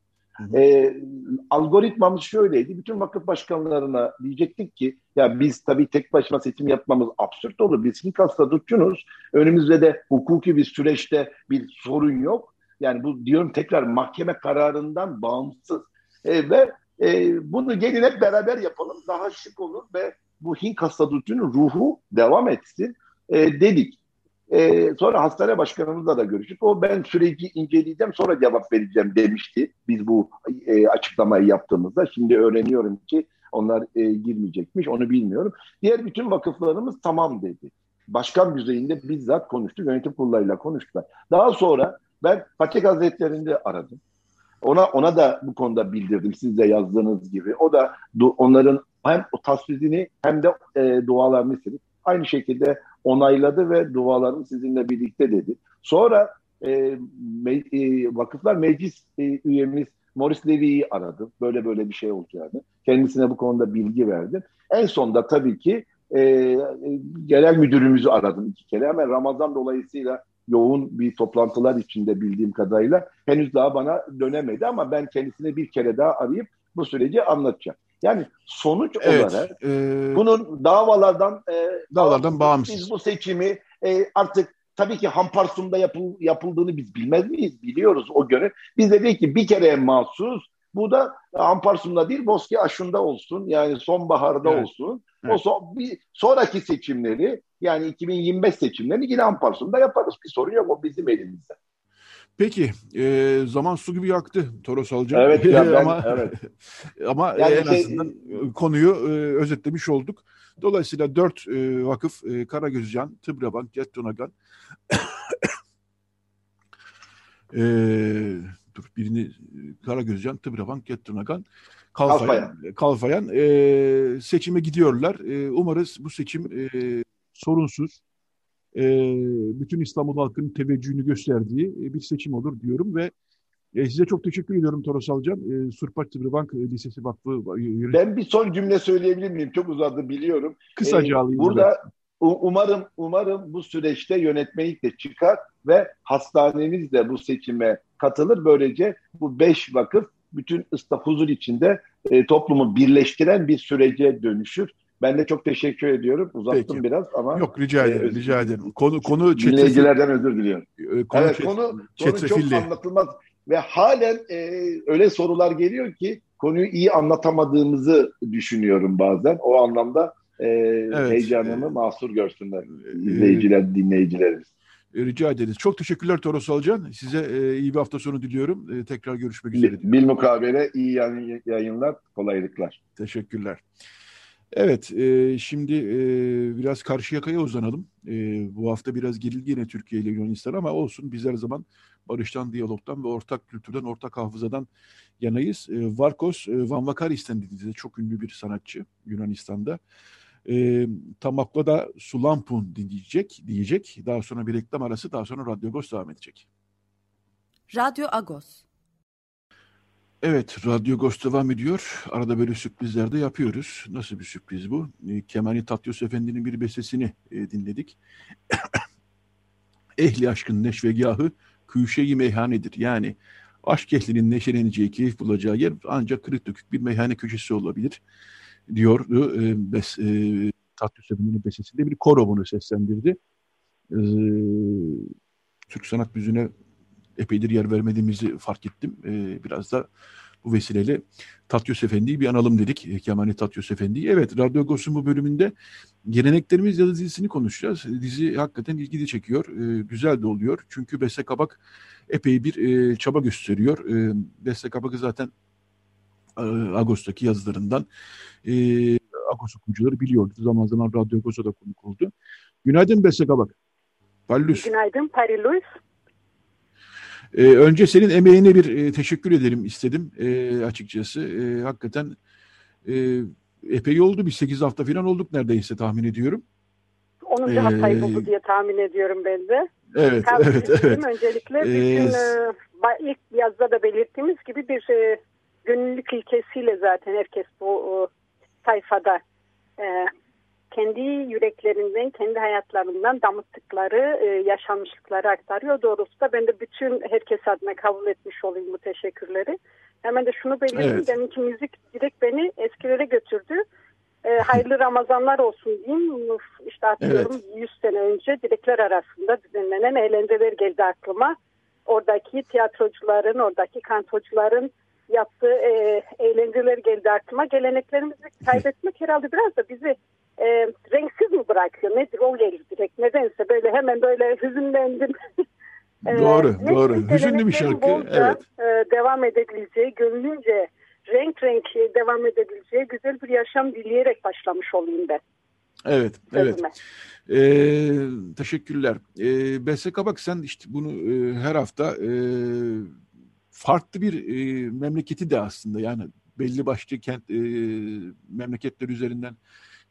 E, algoritmamız şöyleydi. Bütün vakıf başkanlarına diyecektik ki ya biz tabii tek başına seçim yapmamız absürt olur. Biz Hinkas'ta tutuyoruz. Önümüzde de hukuki bir süreçte bir sorun yok. Yani bu diyorum tekrar mahkeme kararından bağımsız. E, ve e, bunu gelin hep beraber yapalım. Daha şık olur ve bu Hink hastalığı ruhu devam etsin e, dedik. E, sonra hastane başkanımızla da görüştük. O ben süreci inceleyeceğim sonra cevap vereceğim demişti. Biz bu e, açıklamayı yaptığımızda. Şimdi öğreniyorum ki onlar e, girmeyecekmiş onu bilmiyorum. Diğer bütün vakıflarımız tamam dedi. başkan düzeyinde bizzat konuştu. Yönetim kurullarıyla konuştular. Daha sonra ben Fatih Hazretleri'nde aradım. Ona ona da bu konuda bildirdim siz de yazdığınız gibi. O da onların hem o tasvizini hem de e, dualarını istedi. Aynı şekilde onayladı ve dualarını sizinle birlikte dedi. Sonra e, me, e, Vakıflar Meclis e, üyemiz Morris Levy'yi aradım. Böyle böyle bir şey olacağını. Kendisine bu konuda bilgi verdim. En sonunda tabii ki e, genel müdürümüzü aradım iki kere. Hemen Ramazan dolayısıyla yoğun bir toplantılar içinde bildiğim kadarıyla henüz daha bana dönemedi ama ben kendisine bir kere daha arayıp bu süreci anlatacağım. Yani sonuç evet, olarak e, bunun davalardan e, davalardan bağımsız. Biz bu seçimi e, artık tabii ki Hamparsum'da yapıl, yapıldığını biz bilmez miyiz? Biliyoruz o günü. Biz de dedik ki bir kere mahsus bu da Amparsum'da değil Boski Aşun'da olsun. Yani sonbaharda evet. olsun. Evet. O son, bir, sonraki seçimleri yani 2025 seçimlerini yine Amparsum'da yaparız. Bir sorun yok o bizim elimizde. Peki e, zaman su gibi yaktı Toros alacağım. Evet ya ben, ama evet. ama yani en şey, azından konuyu e, özetlemiş olduk. Dolayısıyla dört e, vakıf e, Karagözcan, Tıbrabank, Gettonagan e, dur birini Karagözcan, Tıbrabank, Gettonagan Kalfayan, Kalfayan e, seçime gidiyorlar. E, umarız bu seçim e, sorunsuz, e, bütün İstanbul halkının teveccühünü gösterdiği e, bir seçim olur diyorum ve e, size çok teşekkür ediyorum Toros Alcan. E, Surpaç Tıbrıbank Lisesi Vakfı yürü... Ben bir son cümle söyleyebilir miyim? Çok uzadı biliyorum. Kısaca e, alayım. Burada umarım umarım bu süreçte yönetmelik de çıkar ve hastanemiz de bu seçime katılır. Böylece bu beş vakıf bütün ıslak huzur içinde e, toplumu birleştiren bir sürece dönüşür. Ben de çok teşekkür ediyorum. Uzattım Peki. biraz ama Yok rica ederim, e, rica ederim. Konu konu dinleyicilerden özür diliyorum. E, konu evet, çet, konu, konu çok anlatılmaz ve halen e, öyle sorular geliyor ki konuyu iyi anlatamadığımızı düşünüyorum bazen. O anlamda e, evet, heyecanımı e, mahsur görsünler e, izleyiciler, dinleyicilerimiz. E, rica ederiz. Çok teşekkürler Toros Alcan. Size e, iyi bir hafta sonu diliyorum. E, tekrar görüşmek üzere. Bil, bilmukabele iyi yayınlar, kolaylıklar. Teşekkürler. Evet, e, şimdi e, biraz karşı yakaya uzanalım. E, bu hafta biraz gerildi yine Türkiye ile Yunanistan ama olsun biz her zaman barıştan, diyalogtan ve ortak kültürden, ortak hafızadan yanayız. E, Varkos e, Van Vakaris'ten dediğinizde çok ünlü bir sanatçı Yunanistan'da. E, Tamakla da Sulampun dinleyecek, diyecek. Daha sonra bir reklam arası, daha sonra Radyo Agos devam edecek. Radyo Agos. Evet, Radyo Agos devam ediyor. Arada böyle sürprizler de yapıyoruz. Nasıl bir sürpriz bu? E, Kemani Tatyos Efendi'nin bir bestesini e, dinledik. Ehli aşkın neşvegahı küşeyi meyhanedir. Yani aşk ehlinin neşeleneceği, keyif bulacağı yer ancak kırık dökük bir meyhane köşesi olabilir diyordu. E, bes, e, Tatyos Efendi'nin bestesinde bir koro bunu seslendirdi. E, Türk sanat müziğine epeydir yer vermediğimizi fark ettim. E, biraz da bu vesileyle Tatyos Efendi'yi bir analım dedik. E, Kemani Tatyos Efendi'yi. Evet, Radyo Agos'un bu bölümünde geleneklerimiz ya da dizisini konuşacağız. Dizi hakikaten ilgili çekiyor. E, güzel de oluyor. Çünkü Beste Kabak epey bir e, çaba gösteriyor. E, Beste Kabak'ı zaten e, Agos'taki yazılarından e, Agos okuyucuları biliyordu. Zaman zaman Radyo Agos'a da konuk oldu. Günaydın Beste Kabak. Pallus. Günaydın Parilus. E, önce senin emeğine bir e, teşekkür edelim istedim e, açıkçası. E, hakikaten e, epey oldu. Bir 8 hafta falan olduk neredeyse tahmin ediyorum. 10. Ee, haftayı buldu diye tahmin ediyorum ben de. Evet, Tabii evet, evet. Öncelikle ee, bütün e, ilk yazda da belirttiğimiz gibi bir e, gönüllülük ilkesiyle zaten herkes bu e, sayfada e, kendi yüreklerinden, kendi hayatlarından damıttıkları e, yaşanmışlıkları aktarıyor. Doğrusu da ben de bütün herkes adına kabul etmiş olayım bu teşekkürleri. Hemen de şunu belirteyim. Evet. Deminki müzik direkt beni eskilere götürdü. E, hayırlı Ramazanlar olsun diyeyim. İşte hatırlıyorum evet. 100 sene önce direkler arasında düzenlenen eğlenceler geldi aklıma. Oradaki tiyatrocuların, oradaki kantocuların yaptığı e, eğlenceler geldi aklıma. Geleneklerimizi kaybetmek herhalde biraz da bizi e, renksiz mi bırakıyor? Nedir o gelir direkt. Nedense böyle hemen böyle hüzünlendim. Doğru, ee, doğru. Hüzünlü bir şarkı. Evet. E, devam edebileceği, gönlünce renk renk devam edebileceği güzel bir yaşam dileyerek başlamış olayım ben. Evet, evet. Ee, teşekkürler. Ee, BSK bak sen işte bunu e, her hafta e, farklı bir e, memleketi de aslında yani belli başlı kent e, memleketler üzerinden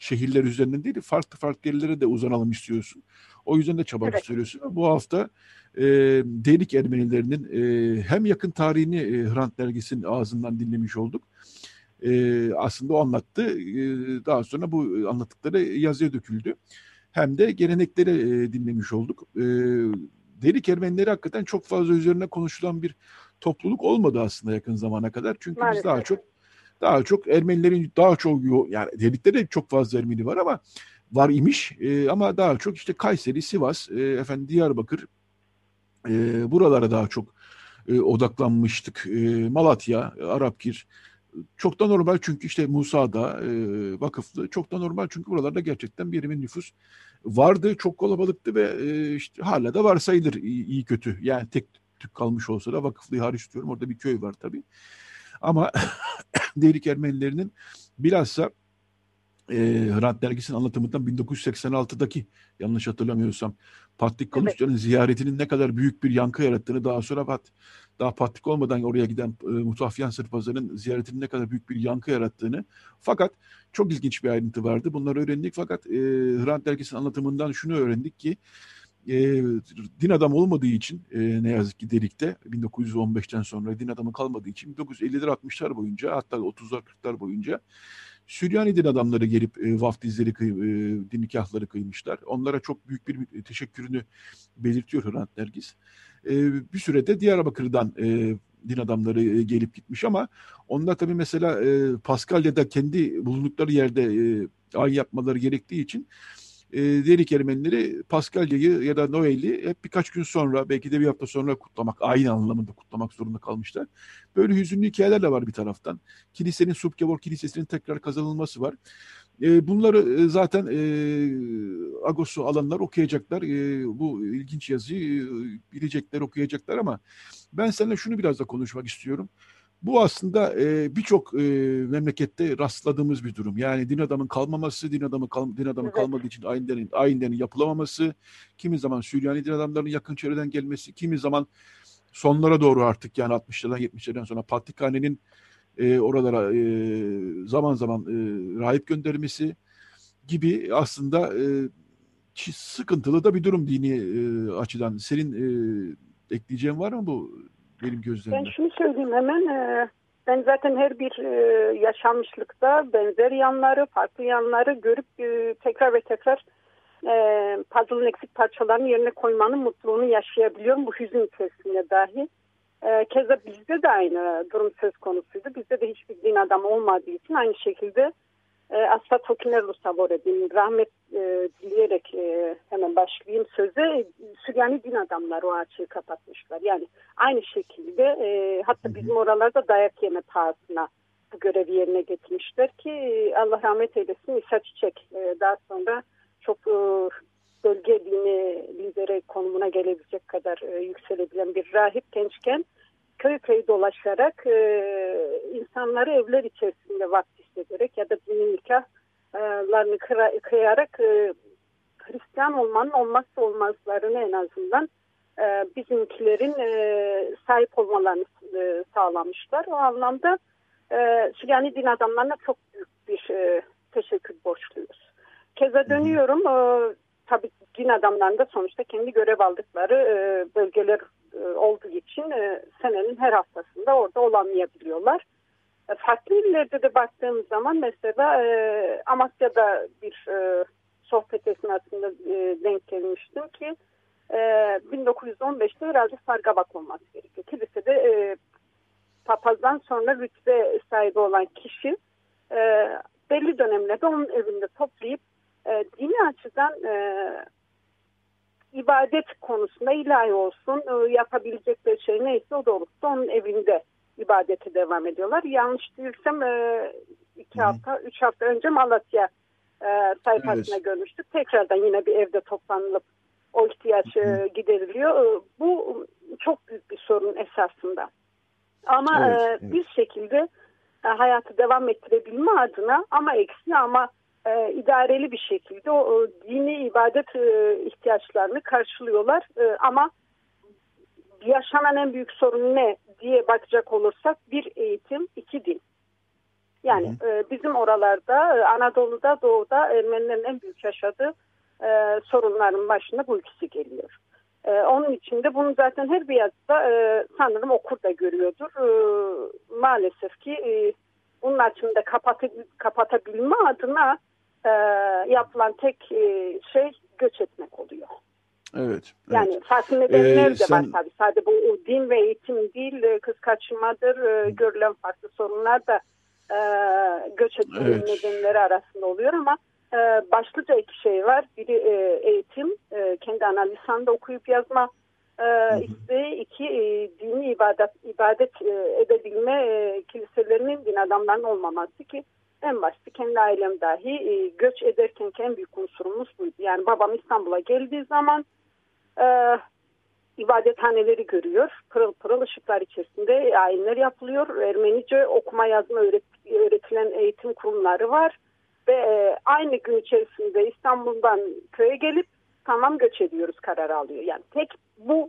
şehirler üzerinden değil farklı farklı yerlere de uzanalım istiyorsun. O yüzden de çaba evet. gösteriyorsun. Bu hafta e, Delik Ermenilerinin e, hem yakın tarihini e, Hrant dergisinin ağzından dinlemiş olduk. E, aslında o anlattı. E, daha sonra bu anlattıkları yazıya döküldü. Hem de gelenekleri e, dinlemiş olduk. E, Delik Ermenileri hakikaten çok fazla üzerine konuşulan bir topluluk olmadı aslında yakın zamana kadar. Çünkü Maalesef. biz daha çok daha çok Ermenilerin daha çok yani dedikleri de çok fazla Ermeni var ama var imiş e, ama daha çok işte Kayseri, Sivas, e, efendim Diyarbakır e, buralara daha çok e, odaklanmıştık. E, Malatya, Arapkir çok da normal çünkü işte Musa'da e, vakıflı çok da normal çünkü buralarda gerçekten bir Ermeni nüfus vardı. Çok kalabalıktı ve e, işte hala da var sayılır iyi, iyi kötü. Yani tek tük kalmış olsa da vakıflıyı hariç tutuyorum. Orada bir köy var tabii. Ama Derik Ermenilerinin bilhassa e, Hrant dergisinin anlatımından 1986'daki yanlış hatırlamıyorsam Patrik Kalustya'nın evet. ziyaretinin ne kadar büyük bir yankı yarattığını daha sonra Pat, daha Patrik olmadan oraya giden e, Mutafyan Sırpazar'ın ziyaretinin ne kadar büyük bir yankı yarattığını fakat çok ilginç bir ayrıntı vardı. Bunları öğrendik fakat e, Hrant dergisinin anlatımından şunu öğrendik ki e, din adam olmadığı için e, ne yazık ki Delik'te 1915'ten sonra din adamı kalmadığı için 1950'ler 60'lar boyunca hatta 30'lar 40'lar boyunca Süryani din adamları gelip e, vaftizleri, kıy, e, din nikahları kıymışlar. Onlara çok büyük bir teşekkürünü belirtiyor Hrant Nergis. E, bir sürede Diyarbakır'dan e, din adamları e, gelip gitmiş ama onlar tabii mesela e, Paskalya'da kendi bulundukları yerde e, ay yapmaları gerektiği için e, Derik Ermenileri Paskalya'yı ya da Noel'i hep birkaç gün sonra belki de bir hafta sonra kutlamak, aynı anlamında kutlamak zorunda kalmışlar. Böyle hüzünlü hikayeler de var bir taraftan. Kilisenin Subkevor Kilisesi'nin tekrar kazanılması var. E, bunları e, zaten e, Agos'u alanlar okuyacaklar. E, bu ilginç yazıyı e, bilecekler, okuyacaklar ama ben seninle şunu biraz da konuşmak istiyorum. Bu aslında e, birçok e, memlekette rastladığımız bir durum. Yani din adamın kalmaması, din adamı kal, din adamı evet. kalmadığı için ayinlerin ayinlerin yapılamaması, kimi zaman Süryani din adamlarının yakın çevreden gelmesi, kimi zaman sonlara doğru artık yani 60'lardan 70'lerden sonra Patrikhane'nin e, oralara e, zaman zaman e, rahip göndermesi gibi aslında e, sıkıntılı da bir durum dini e, açıdan. Senin e, ekleyeceğin var mı bu benim gözlerimde. Ben şunu söyleyeyim hemen. E, ben zaten her bir e, yaşanmışlıkta benzer yanları, farklı yanları görüp e, tekrar ve tekrar puzzle'ın eksik parçalarını yerine koymanın mutluluğunu yaşayabiliyorum bu hüzün içerisinde dahi. Keza bizde de aynı durum söz konusuydu. Bizde de hiçbir din adamı olmadığı için aynı şekilde e, Asla Tokinerlu sabor edeyim. Rahmet e, dileyerek e, hemen başlayayım söze. Süryani din adamları o açığı kapatmışlar. Yani aynı şekilde e, hatta bizim oralarda dayak yeme pahasına bu görevi yerine getirmişler ki Allah rahmet eylesin İsa Çiçek e, daha sonra çok e, bölge dini lideri konumuna gelebilecek kadar e, yükselebilen bir rahip gençken köy köy dolaşarak e, insanları evler içerisinde vakti ederek ya da dini nikahlarını kıyarak e, Hristiyan olmanın olmazsa olmazlarını en azından e, bizimkilerin e, sahip olmalarını sağlamışlar. O anlamda Süryani din adamlarına çok büyük bir teşekkür borçluyuz. Keza dönüyorum. Tabii din adamlarında sonuçta kendi görev aldıkları bölgeler olduğu için senenin her haftasında orada olamayabiliyorlar. E, farklı illerde de baktığımız zaman mesela e, Amasya'da bir e, sohbet esnasında e, denk gelmiştim ki e, 1915'te herhalde Sargabak olması gerekiyor. Kilisede e, papazdan sonra rütbe sahibi olan kişi e, belli dönemlerde onun evinde toplayıp e, dini açıdan e, ibadet konusunda ilahi olsun e, yapabilecekleri şey neyse o doğrultuda onun evinde ibadete devam ediyorlar. Yanlış değilsem e, iki hafta, üç hafta önce Malatya e, sayfasına evet. görmüştük. Tekrardan yine bir evde toplanılıp o ihtiyaç e, gideriliyor. E, bu çok büyük bir sorun esasında. Ama evet, e, evet. bir şekilde e, hayatı devam ettirebilme adına ama eksi ama e, e, idareli bir şekilde o, o dini ibadet e, ihtiyaçlarını karşılıyorlar. E, ama yaşanan en büyük sorun ne diye bakacak olursak bir eğitim, iki din. Yani. E, bizim oralarda e, Anadolu'da, Doğu'da Ermenilerin en büyük yaşadığı e, sorunların başında bu ikisi geliyor. E, onun için de bunu zaten her bir yazıda e, sanırım okur da görüyordur. E, maalesef ki e, bunun açımda kapatı, kapatabilme adına e, yapılan tek e, şey göç etmek oluyor. Evet. Yani evet. farklı nedenler ee, de sen... var tabii. Sadece bu din ve eğitim değil, e, kız kaçırmadır, e, görülen farklı sorunlar da e, göç etmenin evet. nedenleri arasında oluyor ama e, başlıca iki şey var. Biri e, eğitim, e, kendi ana lisanında okuyup yazma e, isteği. iki e, dini ibadet ibadet e, edebilme e, kiliselerinin din adamlarının olmaması ki en başta kendi ailem dahi e, göç ederken en büyük unsurumuz buydu. Yani babam İstanbul'a geldiği zaman e, ibadethaneleri görüyor. Pırıl pırıl ışıklar içerisinde ayinler yapılıyor. Ermenice okuma yazma öğret öğretilen eğitim kurumları var. Ve e, aynı gün içerisinde İstanbul'dan köye gelip tamam göç ediyoruz kararı alıyor. Yani tek bu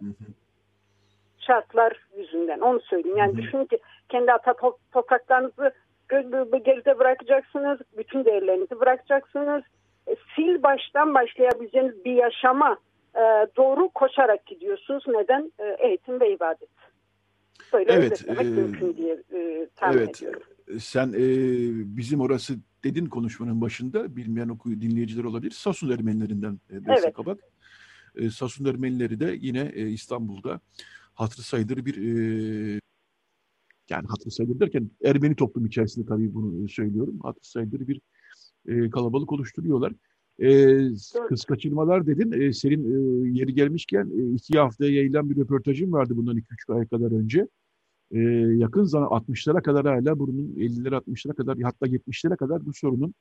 şartlar yüzünden onu söyleyeyim. Yani düşünün ki kendi ata topraklarınızı geride bırakacaksınız. Bütün değerlerinizi bırakacaksınız. E, sil baştan başlayabileceğiniz bir yaşama e, doğru koşarak gidiyorsunuz. Neden? E, eğitim ve ibadet. Böyle evet, e, mümkün diye e, tahmin evet, ediyorum. Sen e, bizim orası dedin konuşmanın başında bilmeyen okuyu dinleyiciler olabilir. Sasun Ermenilerinden e, Beste evet. Kabak. E, Sasun Ermenileri de yine e, İstanbul'da hatırı sayılır bir e, yani hatırı sayılır derken Ermeni toplum içerisinde tabii bunu söylüyorum. Hatırı sayılır bir e, kalabalık oluşturuyorlar. E, kız kaçırmalar dedin. E, senin e, yeri gelmişken e, iki haftaya yayılan bir röportajın vardı bundan iki üç ay kadar önce. E, yakın zaman 60'lara kadar hala bunun 50'lere 60'lara kadar hatta 70'lere kadar bu sorunun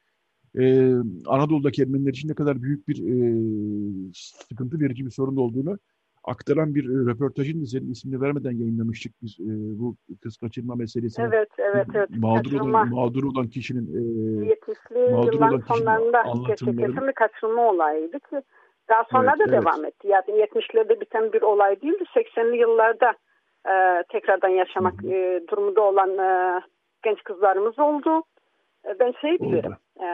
e, Anadolu'daki Ermeniler için ne kadar büyük bir e, sıkıntı verici bir sorun olduğunu aktaran bir e, röportajın senin ismini vermeden yayınlamıştık biz e, bu kız kaçırma meselesini. Evet, evet, evet. Mağdur olan, mağdur olan kişinin e, 70'li mağdur olan sonlarında gerçekleşen bir kaçırma olayıydı ki daha sonra evet, da evet. devam etti. Yani 70'lerde biten bir olay değildi. 80'li yıllarda e, tekrardan yaşamak e, durumunda olan e, genç kızlarımız oldu. E, ben şey bilirim. E,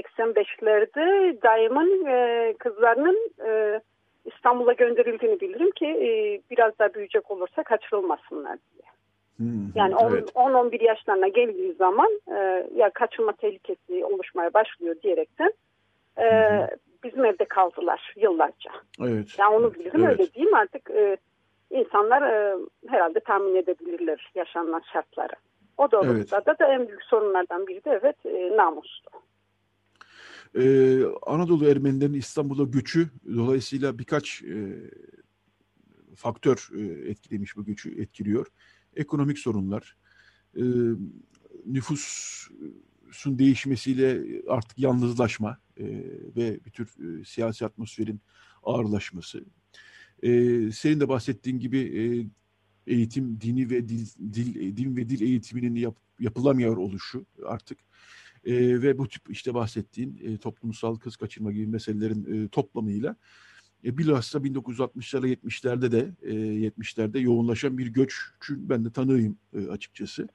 85'lerde Daim'in e, kızlarının e, İstanbul'a gönderildiğini bilirim ki e, biraz daha büyüyecek olursa kaçırılmasınlar diye. Hmm, yani 10-11 evet. yaşlarına geldiği zaman e, ya kaçırma tehlikesi oluşmaya başlıyor diyerekten e, hmm. bizim evde kaldılar yıllarca. Evet. Yani onu bilirim evet. öyle diyeyim artık e, insanlar e, herhalde tahmin edebilirler yaşanan şartları. O doğrultuda evet. da en büyük sorunlardan biri de evet e, namustu. Ee, Anadolu Ermenilerinin İstanbul'a göçü dolayısıyla birkaç e, faktör e, etkilemiş bu göçü etkiliyor. Ekonomik sorunlar, e, nüfusun değişmesiyle artık yalnızlaşma e, ve bir tür e, siyasi atmosferin ağırlaşması. E, senin de bahsettiğin gibi e, eğitim, dini ve dil, dil, din ve dil eğitiminin yap, yapılamıyor oluşu artık e, ve bu tip işte bahsettiğin e, toplumsal kız kaçırma gibi meselelerin e, toplamıyla e, bilhassa 1960'larda 70'lerde de e, 70'lerde yoğunlaşan bir göç ben de tanıyım e, açıkçası.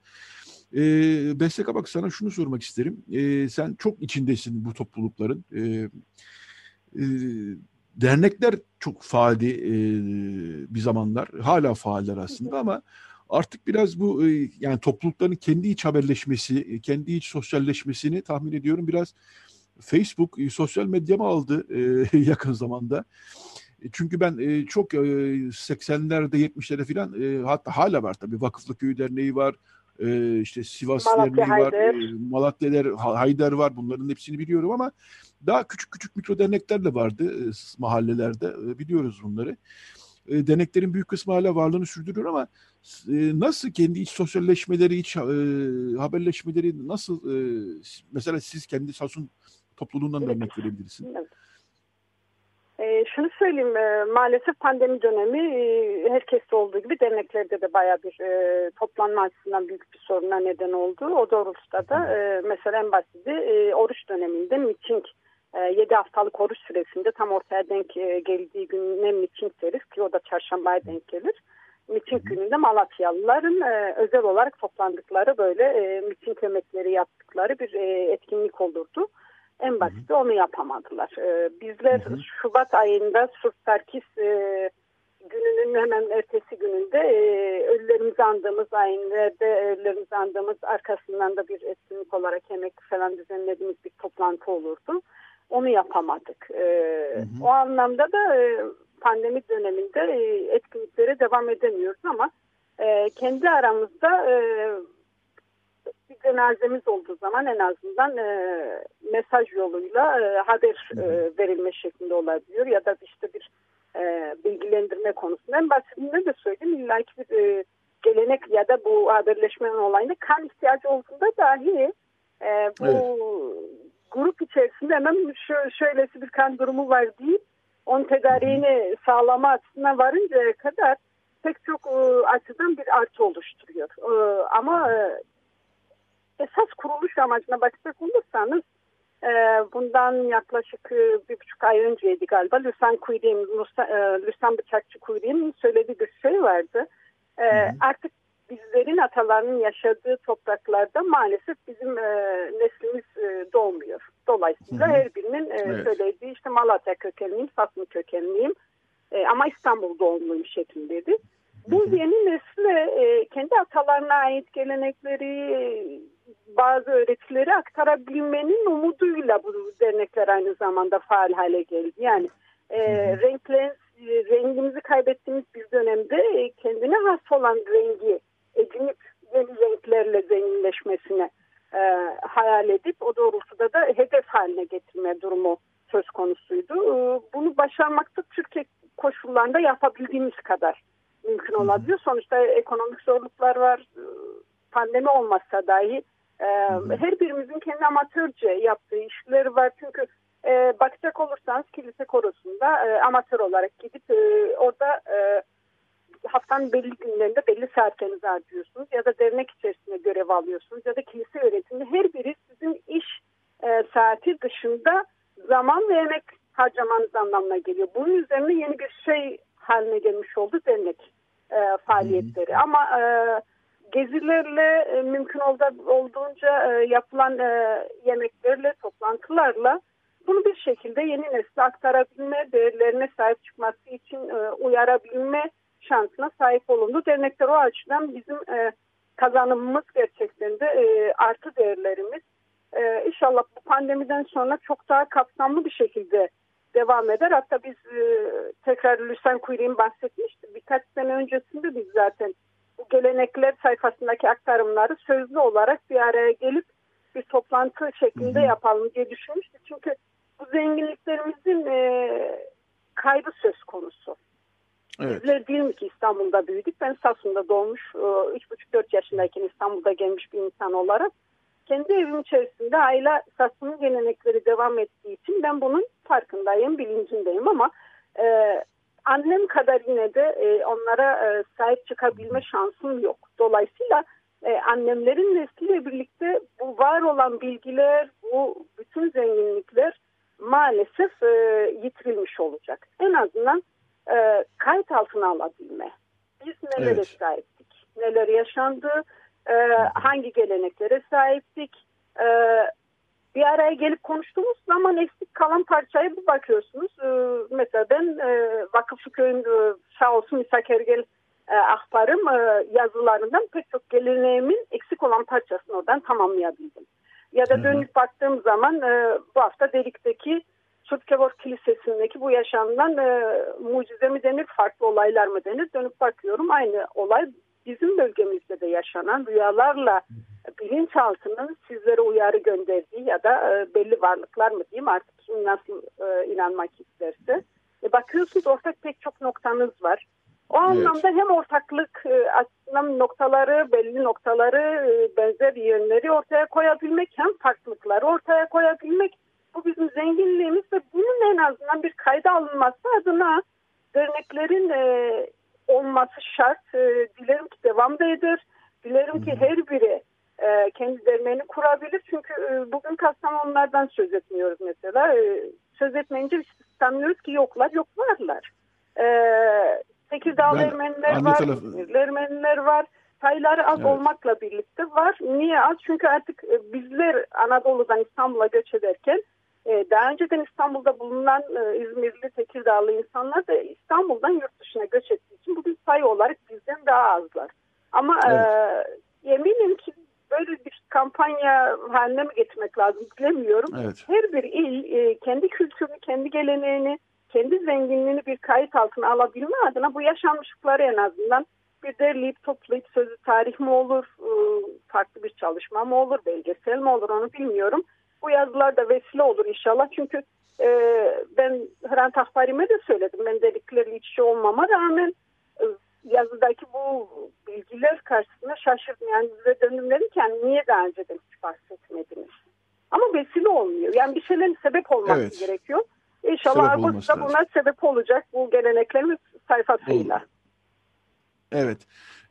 E, Beste Kabak sana şunu sormak isterim. E, sen çok içindesin bu toplulukların. E, e, dernekler çok faaldi e, bir zamanlar. Hala faaller aslında ama artık biraz bu e, yani toplulukların kendi iç haberleşmesi, e, kendi iç sosyalleşmesini tahmin ediyorum biraz Facebook e, sosyal medya mı aldı yakın zamanda. Çünkü ben çok 80'lerde 70'lerde falan hatta hala var tabii Vakıflı Köy Derneği var. işte Sivas Malatya Derneği var. Haydar. Malatya Der, Haydar var. Bunların hepsini biliyorum ama daha küçük küçük mikro dernekler de vardı mahallelerde. Biliyoruz bunları. E, deneklerin büyük kısmı hala varlığını sürdürüyor ama e, nasıl kendi iç sosyalleşmeleri, iç e, haberleşmeleri nasıl mesela siz kendi Sasun topluluğundan da örnek verebilirsiniz. E, şunu söyleyeyim, e, maalesef pandemi dönemi e, herkeste olduğu gibi derneklerde de baya bir e, toplanma açısından büyük bir soruna neden oldu. O doğrultuda da e, mesela en basiti e, oruç döneminde miting, e, 7 haftalık oruç süresinde tam ortaya denk e, geldiği güne miting deriz ki o da çarşambaya denk gelir. Miting gününde Malatyalıların e, özel olarak toplandıkları böyle e, miting yemekleri yaptıkları bir etkinlik olurdu. En basiti onu yapamadılar. Ee, bizler hı hı. Şubat ayında e, gününün hemen ertesi gününde ölülerimizi andığımız ayinlerde ölülerimizi andığımız arkasından da bir etkinlik olarak yemek falan düzenlediğimiz bir toplantı olurdu. Onu yapamadık. E, hı hı. O anlamda da e, pandemi döneminde e, etkinliklere devam edemiyoruz ama e, kendi aramızda e, bir cenazemiz olduğu zaman en azından e, mesaj yoluyla e, haber e, verilme şeklinde olabiliyor ya da işte bir e, bilgilendirme konusunda. En basitinde de söyleyeyim illa ki bir e, gelenek ya da bu haberleşmenin olayında kan ihtiyacı olduğunda dahi e, bu evet. Grup içerisinde hemen şö şöylesi bir kan durumu var deyip onun tedariğini sağlama açısından varıncaya kadar pek çok e, açıdan bir artı oluşturuyor. E, ama e, esas kuruluş amacına bakacak olursanız e, bundan yaklaşık e, bir buçuk ay önceydi galiba Lüsen Kuyri'nin, Lüsen Bıçakçı Kuyri'nin söylediği bir şey vardı. E, Artık bizlerin atalarının yaşadığı topraklarda maalesef bizim e, neslimiz e, doğmuyor. Dolayısıyla hı hı. her birinin e, evet. söylediği işte Malatya kökenliyim, Sasma kökenliyim e, ama İstanbul doğumluyum şeklindeydi. Bu yeni nesle e, kendi atalarına ait gelenekleri, bazı öğretileri aktarabilmenin umuduyla bu dernekler aynı zamanda faal hale geldi. Yani e, renkler, rengimizi kaybettiğimiz bir dönemde e, kendine has olan rengi edinip yeni renklerle zenginleşmesine e, hayal edip o doğrultuda da hedef haline getirme durumu söz konusuydu. E, bunu başarmakta Türkiye koşullarında yapabildiğimiz kadar mümkün olabiliyor. Sonuçta ekonomik zorluklar var. E, pandemi olmazsa dahi e, her birimizin kendi amatörce yaptığı işleri var. Çünkü e, bakacak olursanız kilise korosunda e, amatör olarak gidip e, orada e, haftanın belli günlerinde belli saatlerinizi harcıyorsunuz ya da dernek içerisinde görev alıyorsunuz ya da kilise öğretiminde her biri sizin iş e, saati dışında zaman ve emek harcamanız anlamına geliyor. Bunun üzerine yeni bir şey haline gelmiş oldu dernek e, faaliyetleri. Hı Ama e, gezilerle e, mümkün olduğunca e, yapılan e, yemeklerle, toplantılarla bunu bir şekilde yeni nesle aktarabilme, değerlerine sahip çıkması için e, uyarabilme şansına sahip olundu. Dernekler o açıdan bizim e, kazanımımız gerçekten de e, artı değerlerimiz. E, inşallah bu pandemiden sonra çok daha kapsamlı bir şekilde devam eder. Hatta biz e, tekrar Lüsen Kuyruğ'un bahsetmiştik. Birkaç sene öncesinde biz zaten bu gelenekler sayfasındaki aktarımları sözlü olarak bir araya gelip bir toplantı şeklinde yapalım diye düşünmüştük. Çünkü bu zenginliklerimizin e, kaybı söz konusu. Evet. Bizler mi ki İstanbul'da büyüdük. Ben Samsun'da doğmuş, 3,5-4 e, yaşındayken İstanbul'da gelmiş bir insan olarak kendi evim içerisinde aile Samsun'un gelenekleri devam ettiği için ben bunun farkındayım, bilincindeyim ama e, annem kadar yine de e, onlara e, sahip çıkabilme şansım yok. Dolayısıyla e, annemlerin nesliyle birlikte bu var olan bilgiler, bu bütün zenginlikler maalesef e, yitirilmiş olacak. En azından e, kayıt altına alabilme. Biz nelere evet. sahiptik, neler yaşandı, e, hangi geleneklere sahiptik, e, bir araya gelip konuştuğumuz zaman eksik kalan parçaya bir bakıyorsunuz. E, mesela ben e, Vakıflı Köy'ün e, sağ olsun İshak Ergel e, ahbarım e, yazılarından pek çok geleneğimin eksik olan parçasını oradan tamamlayabildim. Ya da dönüp baktığım zaman e, bu hafta Delik'teki Sutkevor Kilisesi'ndeki bu yaşanılan e, mucize mi denir, farklı olaylar mı denir? Dönüp bakıyorum aynı olay bizim bölgemizde de yaşanan rüyalarla bilinçaltının sizlere uyarı gönderdiği ya da e, belli varlıklar mı diyeyim artık kim nasıl e, inanmak isterse. E, bakıyorsunuz ortak pek çok noktanız var. O evet. anlamda hem ortaklık e, açısından noktaları, belli noktaları, e, benzer yönleri ortaya koyabilmek hem farklılıkları ortaya koyabilmek bu bizim zenginliğimiz ve bunun en azından bir kayda alınması adına derneklerin e, olması şart. E, dilerim ki devam da eder. Dilerim ki her biri e, kendi derneğini kurabilir. Çünkü e, bugün Kastamonulardan söz etmiyoruz mesela. E, söz etmeyince sanmıyoruz ki yoklar, yok varlar. E, Tekirdağlı Ermeniler var, tarafı... Ermeniler var. Sayıları az evet. olmakla birlikte var. Niye az? Çünkü artık e, bizler Anadolu'dan İstanbul'a göç ederken daha önceden İstanbul'da bulunan e, İzmirli, Tekirdağlı insanlar da İstanbul'dan yurt dışına göç ettiği için bugün sayı olarak bizden daha azlar. Ama evet. e, eminim ki böyle bir kampanya haline mi getirmek lazım bilemiyorum. Evet. Her bir il e, kendi kültürünü, kendi geleneğini, kendi zenginliğini bir kayıt altına alabilme adına bu yaşanmışlıkları en azından bir derleyip toplayıp sözü tarih mi olur, e, farklı bir çalışma mı olur, belgesel mi olur onu bilmiyorum. Bu yazılar da vesile olur inşallah çünkü e, ben Hrant Ahbari'me de söyledim. Ben dedikleri içi olmama rağmen e, yazıdaki bu bilgiler karşısında şaşırdım. Yani size döndüm dedim ki yani niye daha önceden hiç bahsetmediniz? Ama vesile olmuyor. Yani bir şeylerin sebep olması evet. gerekiyor. İnşallah da buna sebep olacak bu geleneklerimiz sayfasıyla. Evet.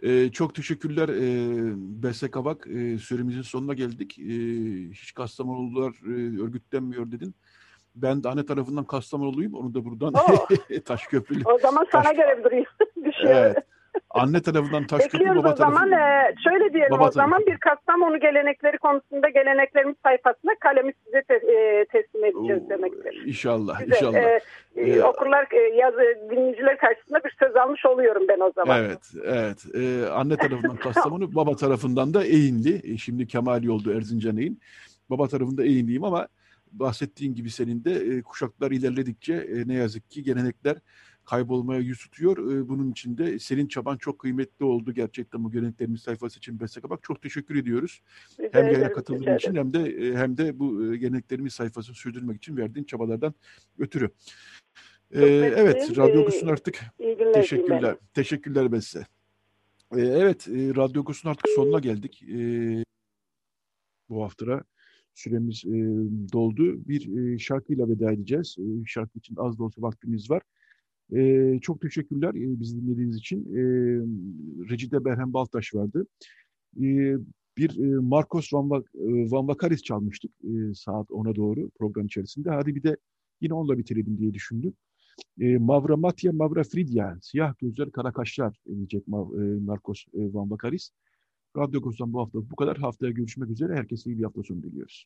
Ee, çok teşekkürler e, Beste Kabak. E, süremizin sonuna geldik. E, hiç Kastamonulular e, örgütlenmiyor dedin. Ben de anne tarafından Kastamonuluyum. Onu da buradan oh. Taşköprülü. O zaman sana Taş... göre durayım. evet. Anne tarafından Taşköprü, Bekliyoruz baba o zaman. E, şöyle diyelim baba o zaman bir Kastamonu gelenekleri konusunda geleneklerimiz sayfasına kalemi size te, e, teslim edeceğiz Oo, demektir. İnşallah, Güzel. inşallah. E, ee, okurlar, e, yazı, dinleyiciler karşısında bir söz almış oluyorum ben o zaman. Evet, evet. Ee, anne tarafından Kastamonu, baba tarafından da Eğinli. E, şimdi Kemal Yoldu Erzincan Eğin. Baba tarafında Eğinliyim ama bahsettiğin gibi senin de e, kuşaklar ilerledikçe e, ne yazık ki gelenekler kaybolmaya yüz tutuyor. E, bunun için de senin çaban çok kıymetli oldu gerçekten bu geleneklerimiz sayfası için Beste Bak çok teşekkür ediyoruz. Rica hem yayına katıldığın için hem de e, hem de bu geleneklerimiz sayfasını sürdürmek için verdiğin çabalardan ötürü. Ee, evet, Radyo Okusun artık. Teşekkürler. Teşekkürler Beste. Ee, evet, e, Radyo Okusun artık sonuna geldik. Ee, bu hafta süremiz e, doldu. Bir e, şarkıyla veda edeceğiz. E, şarkı için az da olsa vaktimiz var. E, çok teşekkürler e, bizi dinlediğiniz için. E, Recide Berhem Baltaş vardı. E, bir e, Marcos Van, Vak Van Vakaris çalmıştık e, saat 10'a doğru program içerisinde. Hadi bir de yine onunla bitirelim diye düşündüm. E, Mavra Matya, Mavra Fridya, siyah gözler, kara kaşlar diyecek e, Marcos e, Van Vakaris. Radyo Koç'tan bu hafta bu kadar. Haftaya görüşmek üzere. Herkese iyi bir hafta sonu diliyoruz.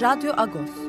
Radyo Agos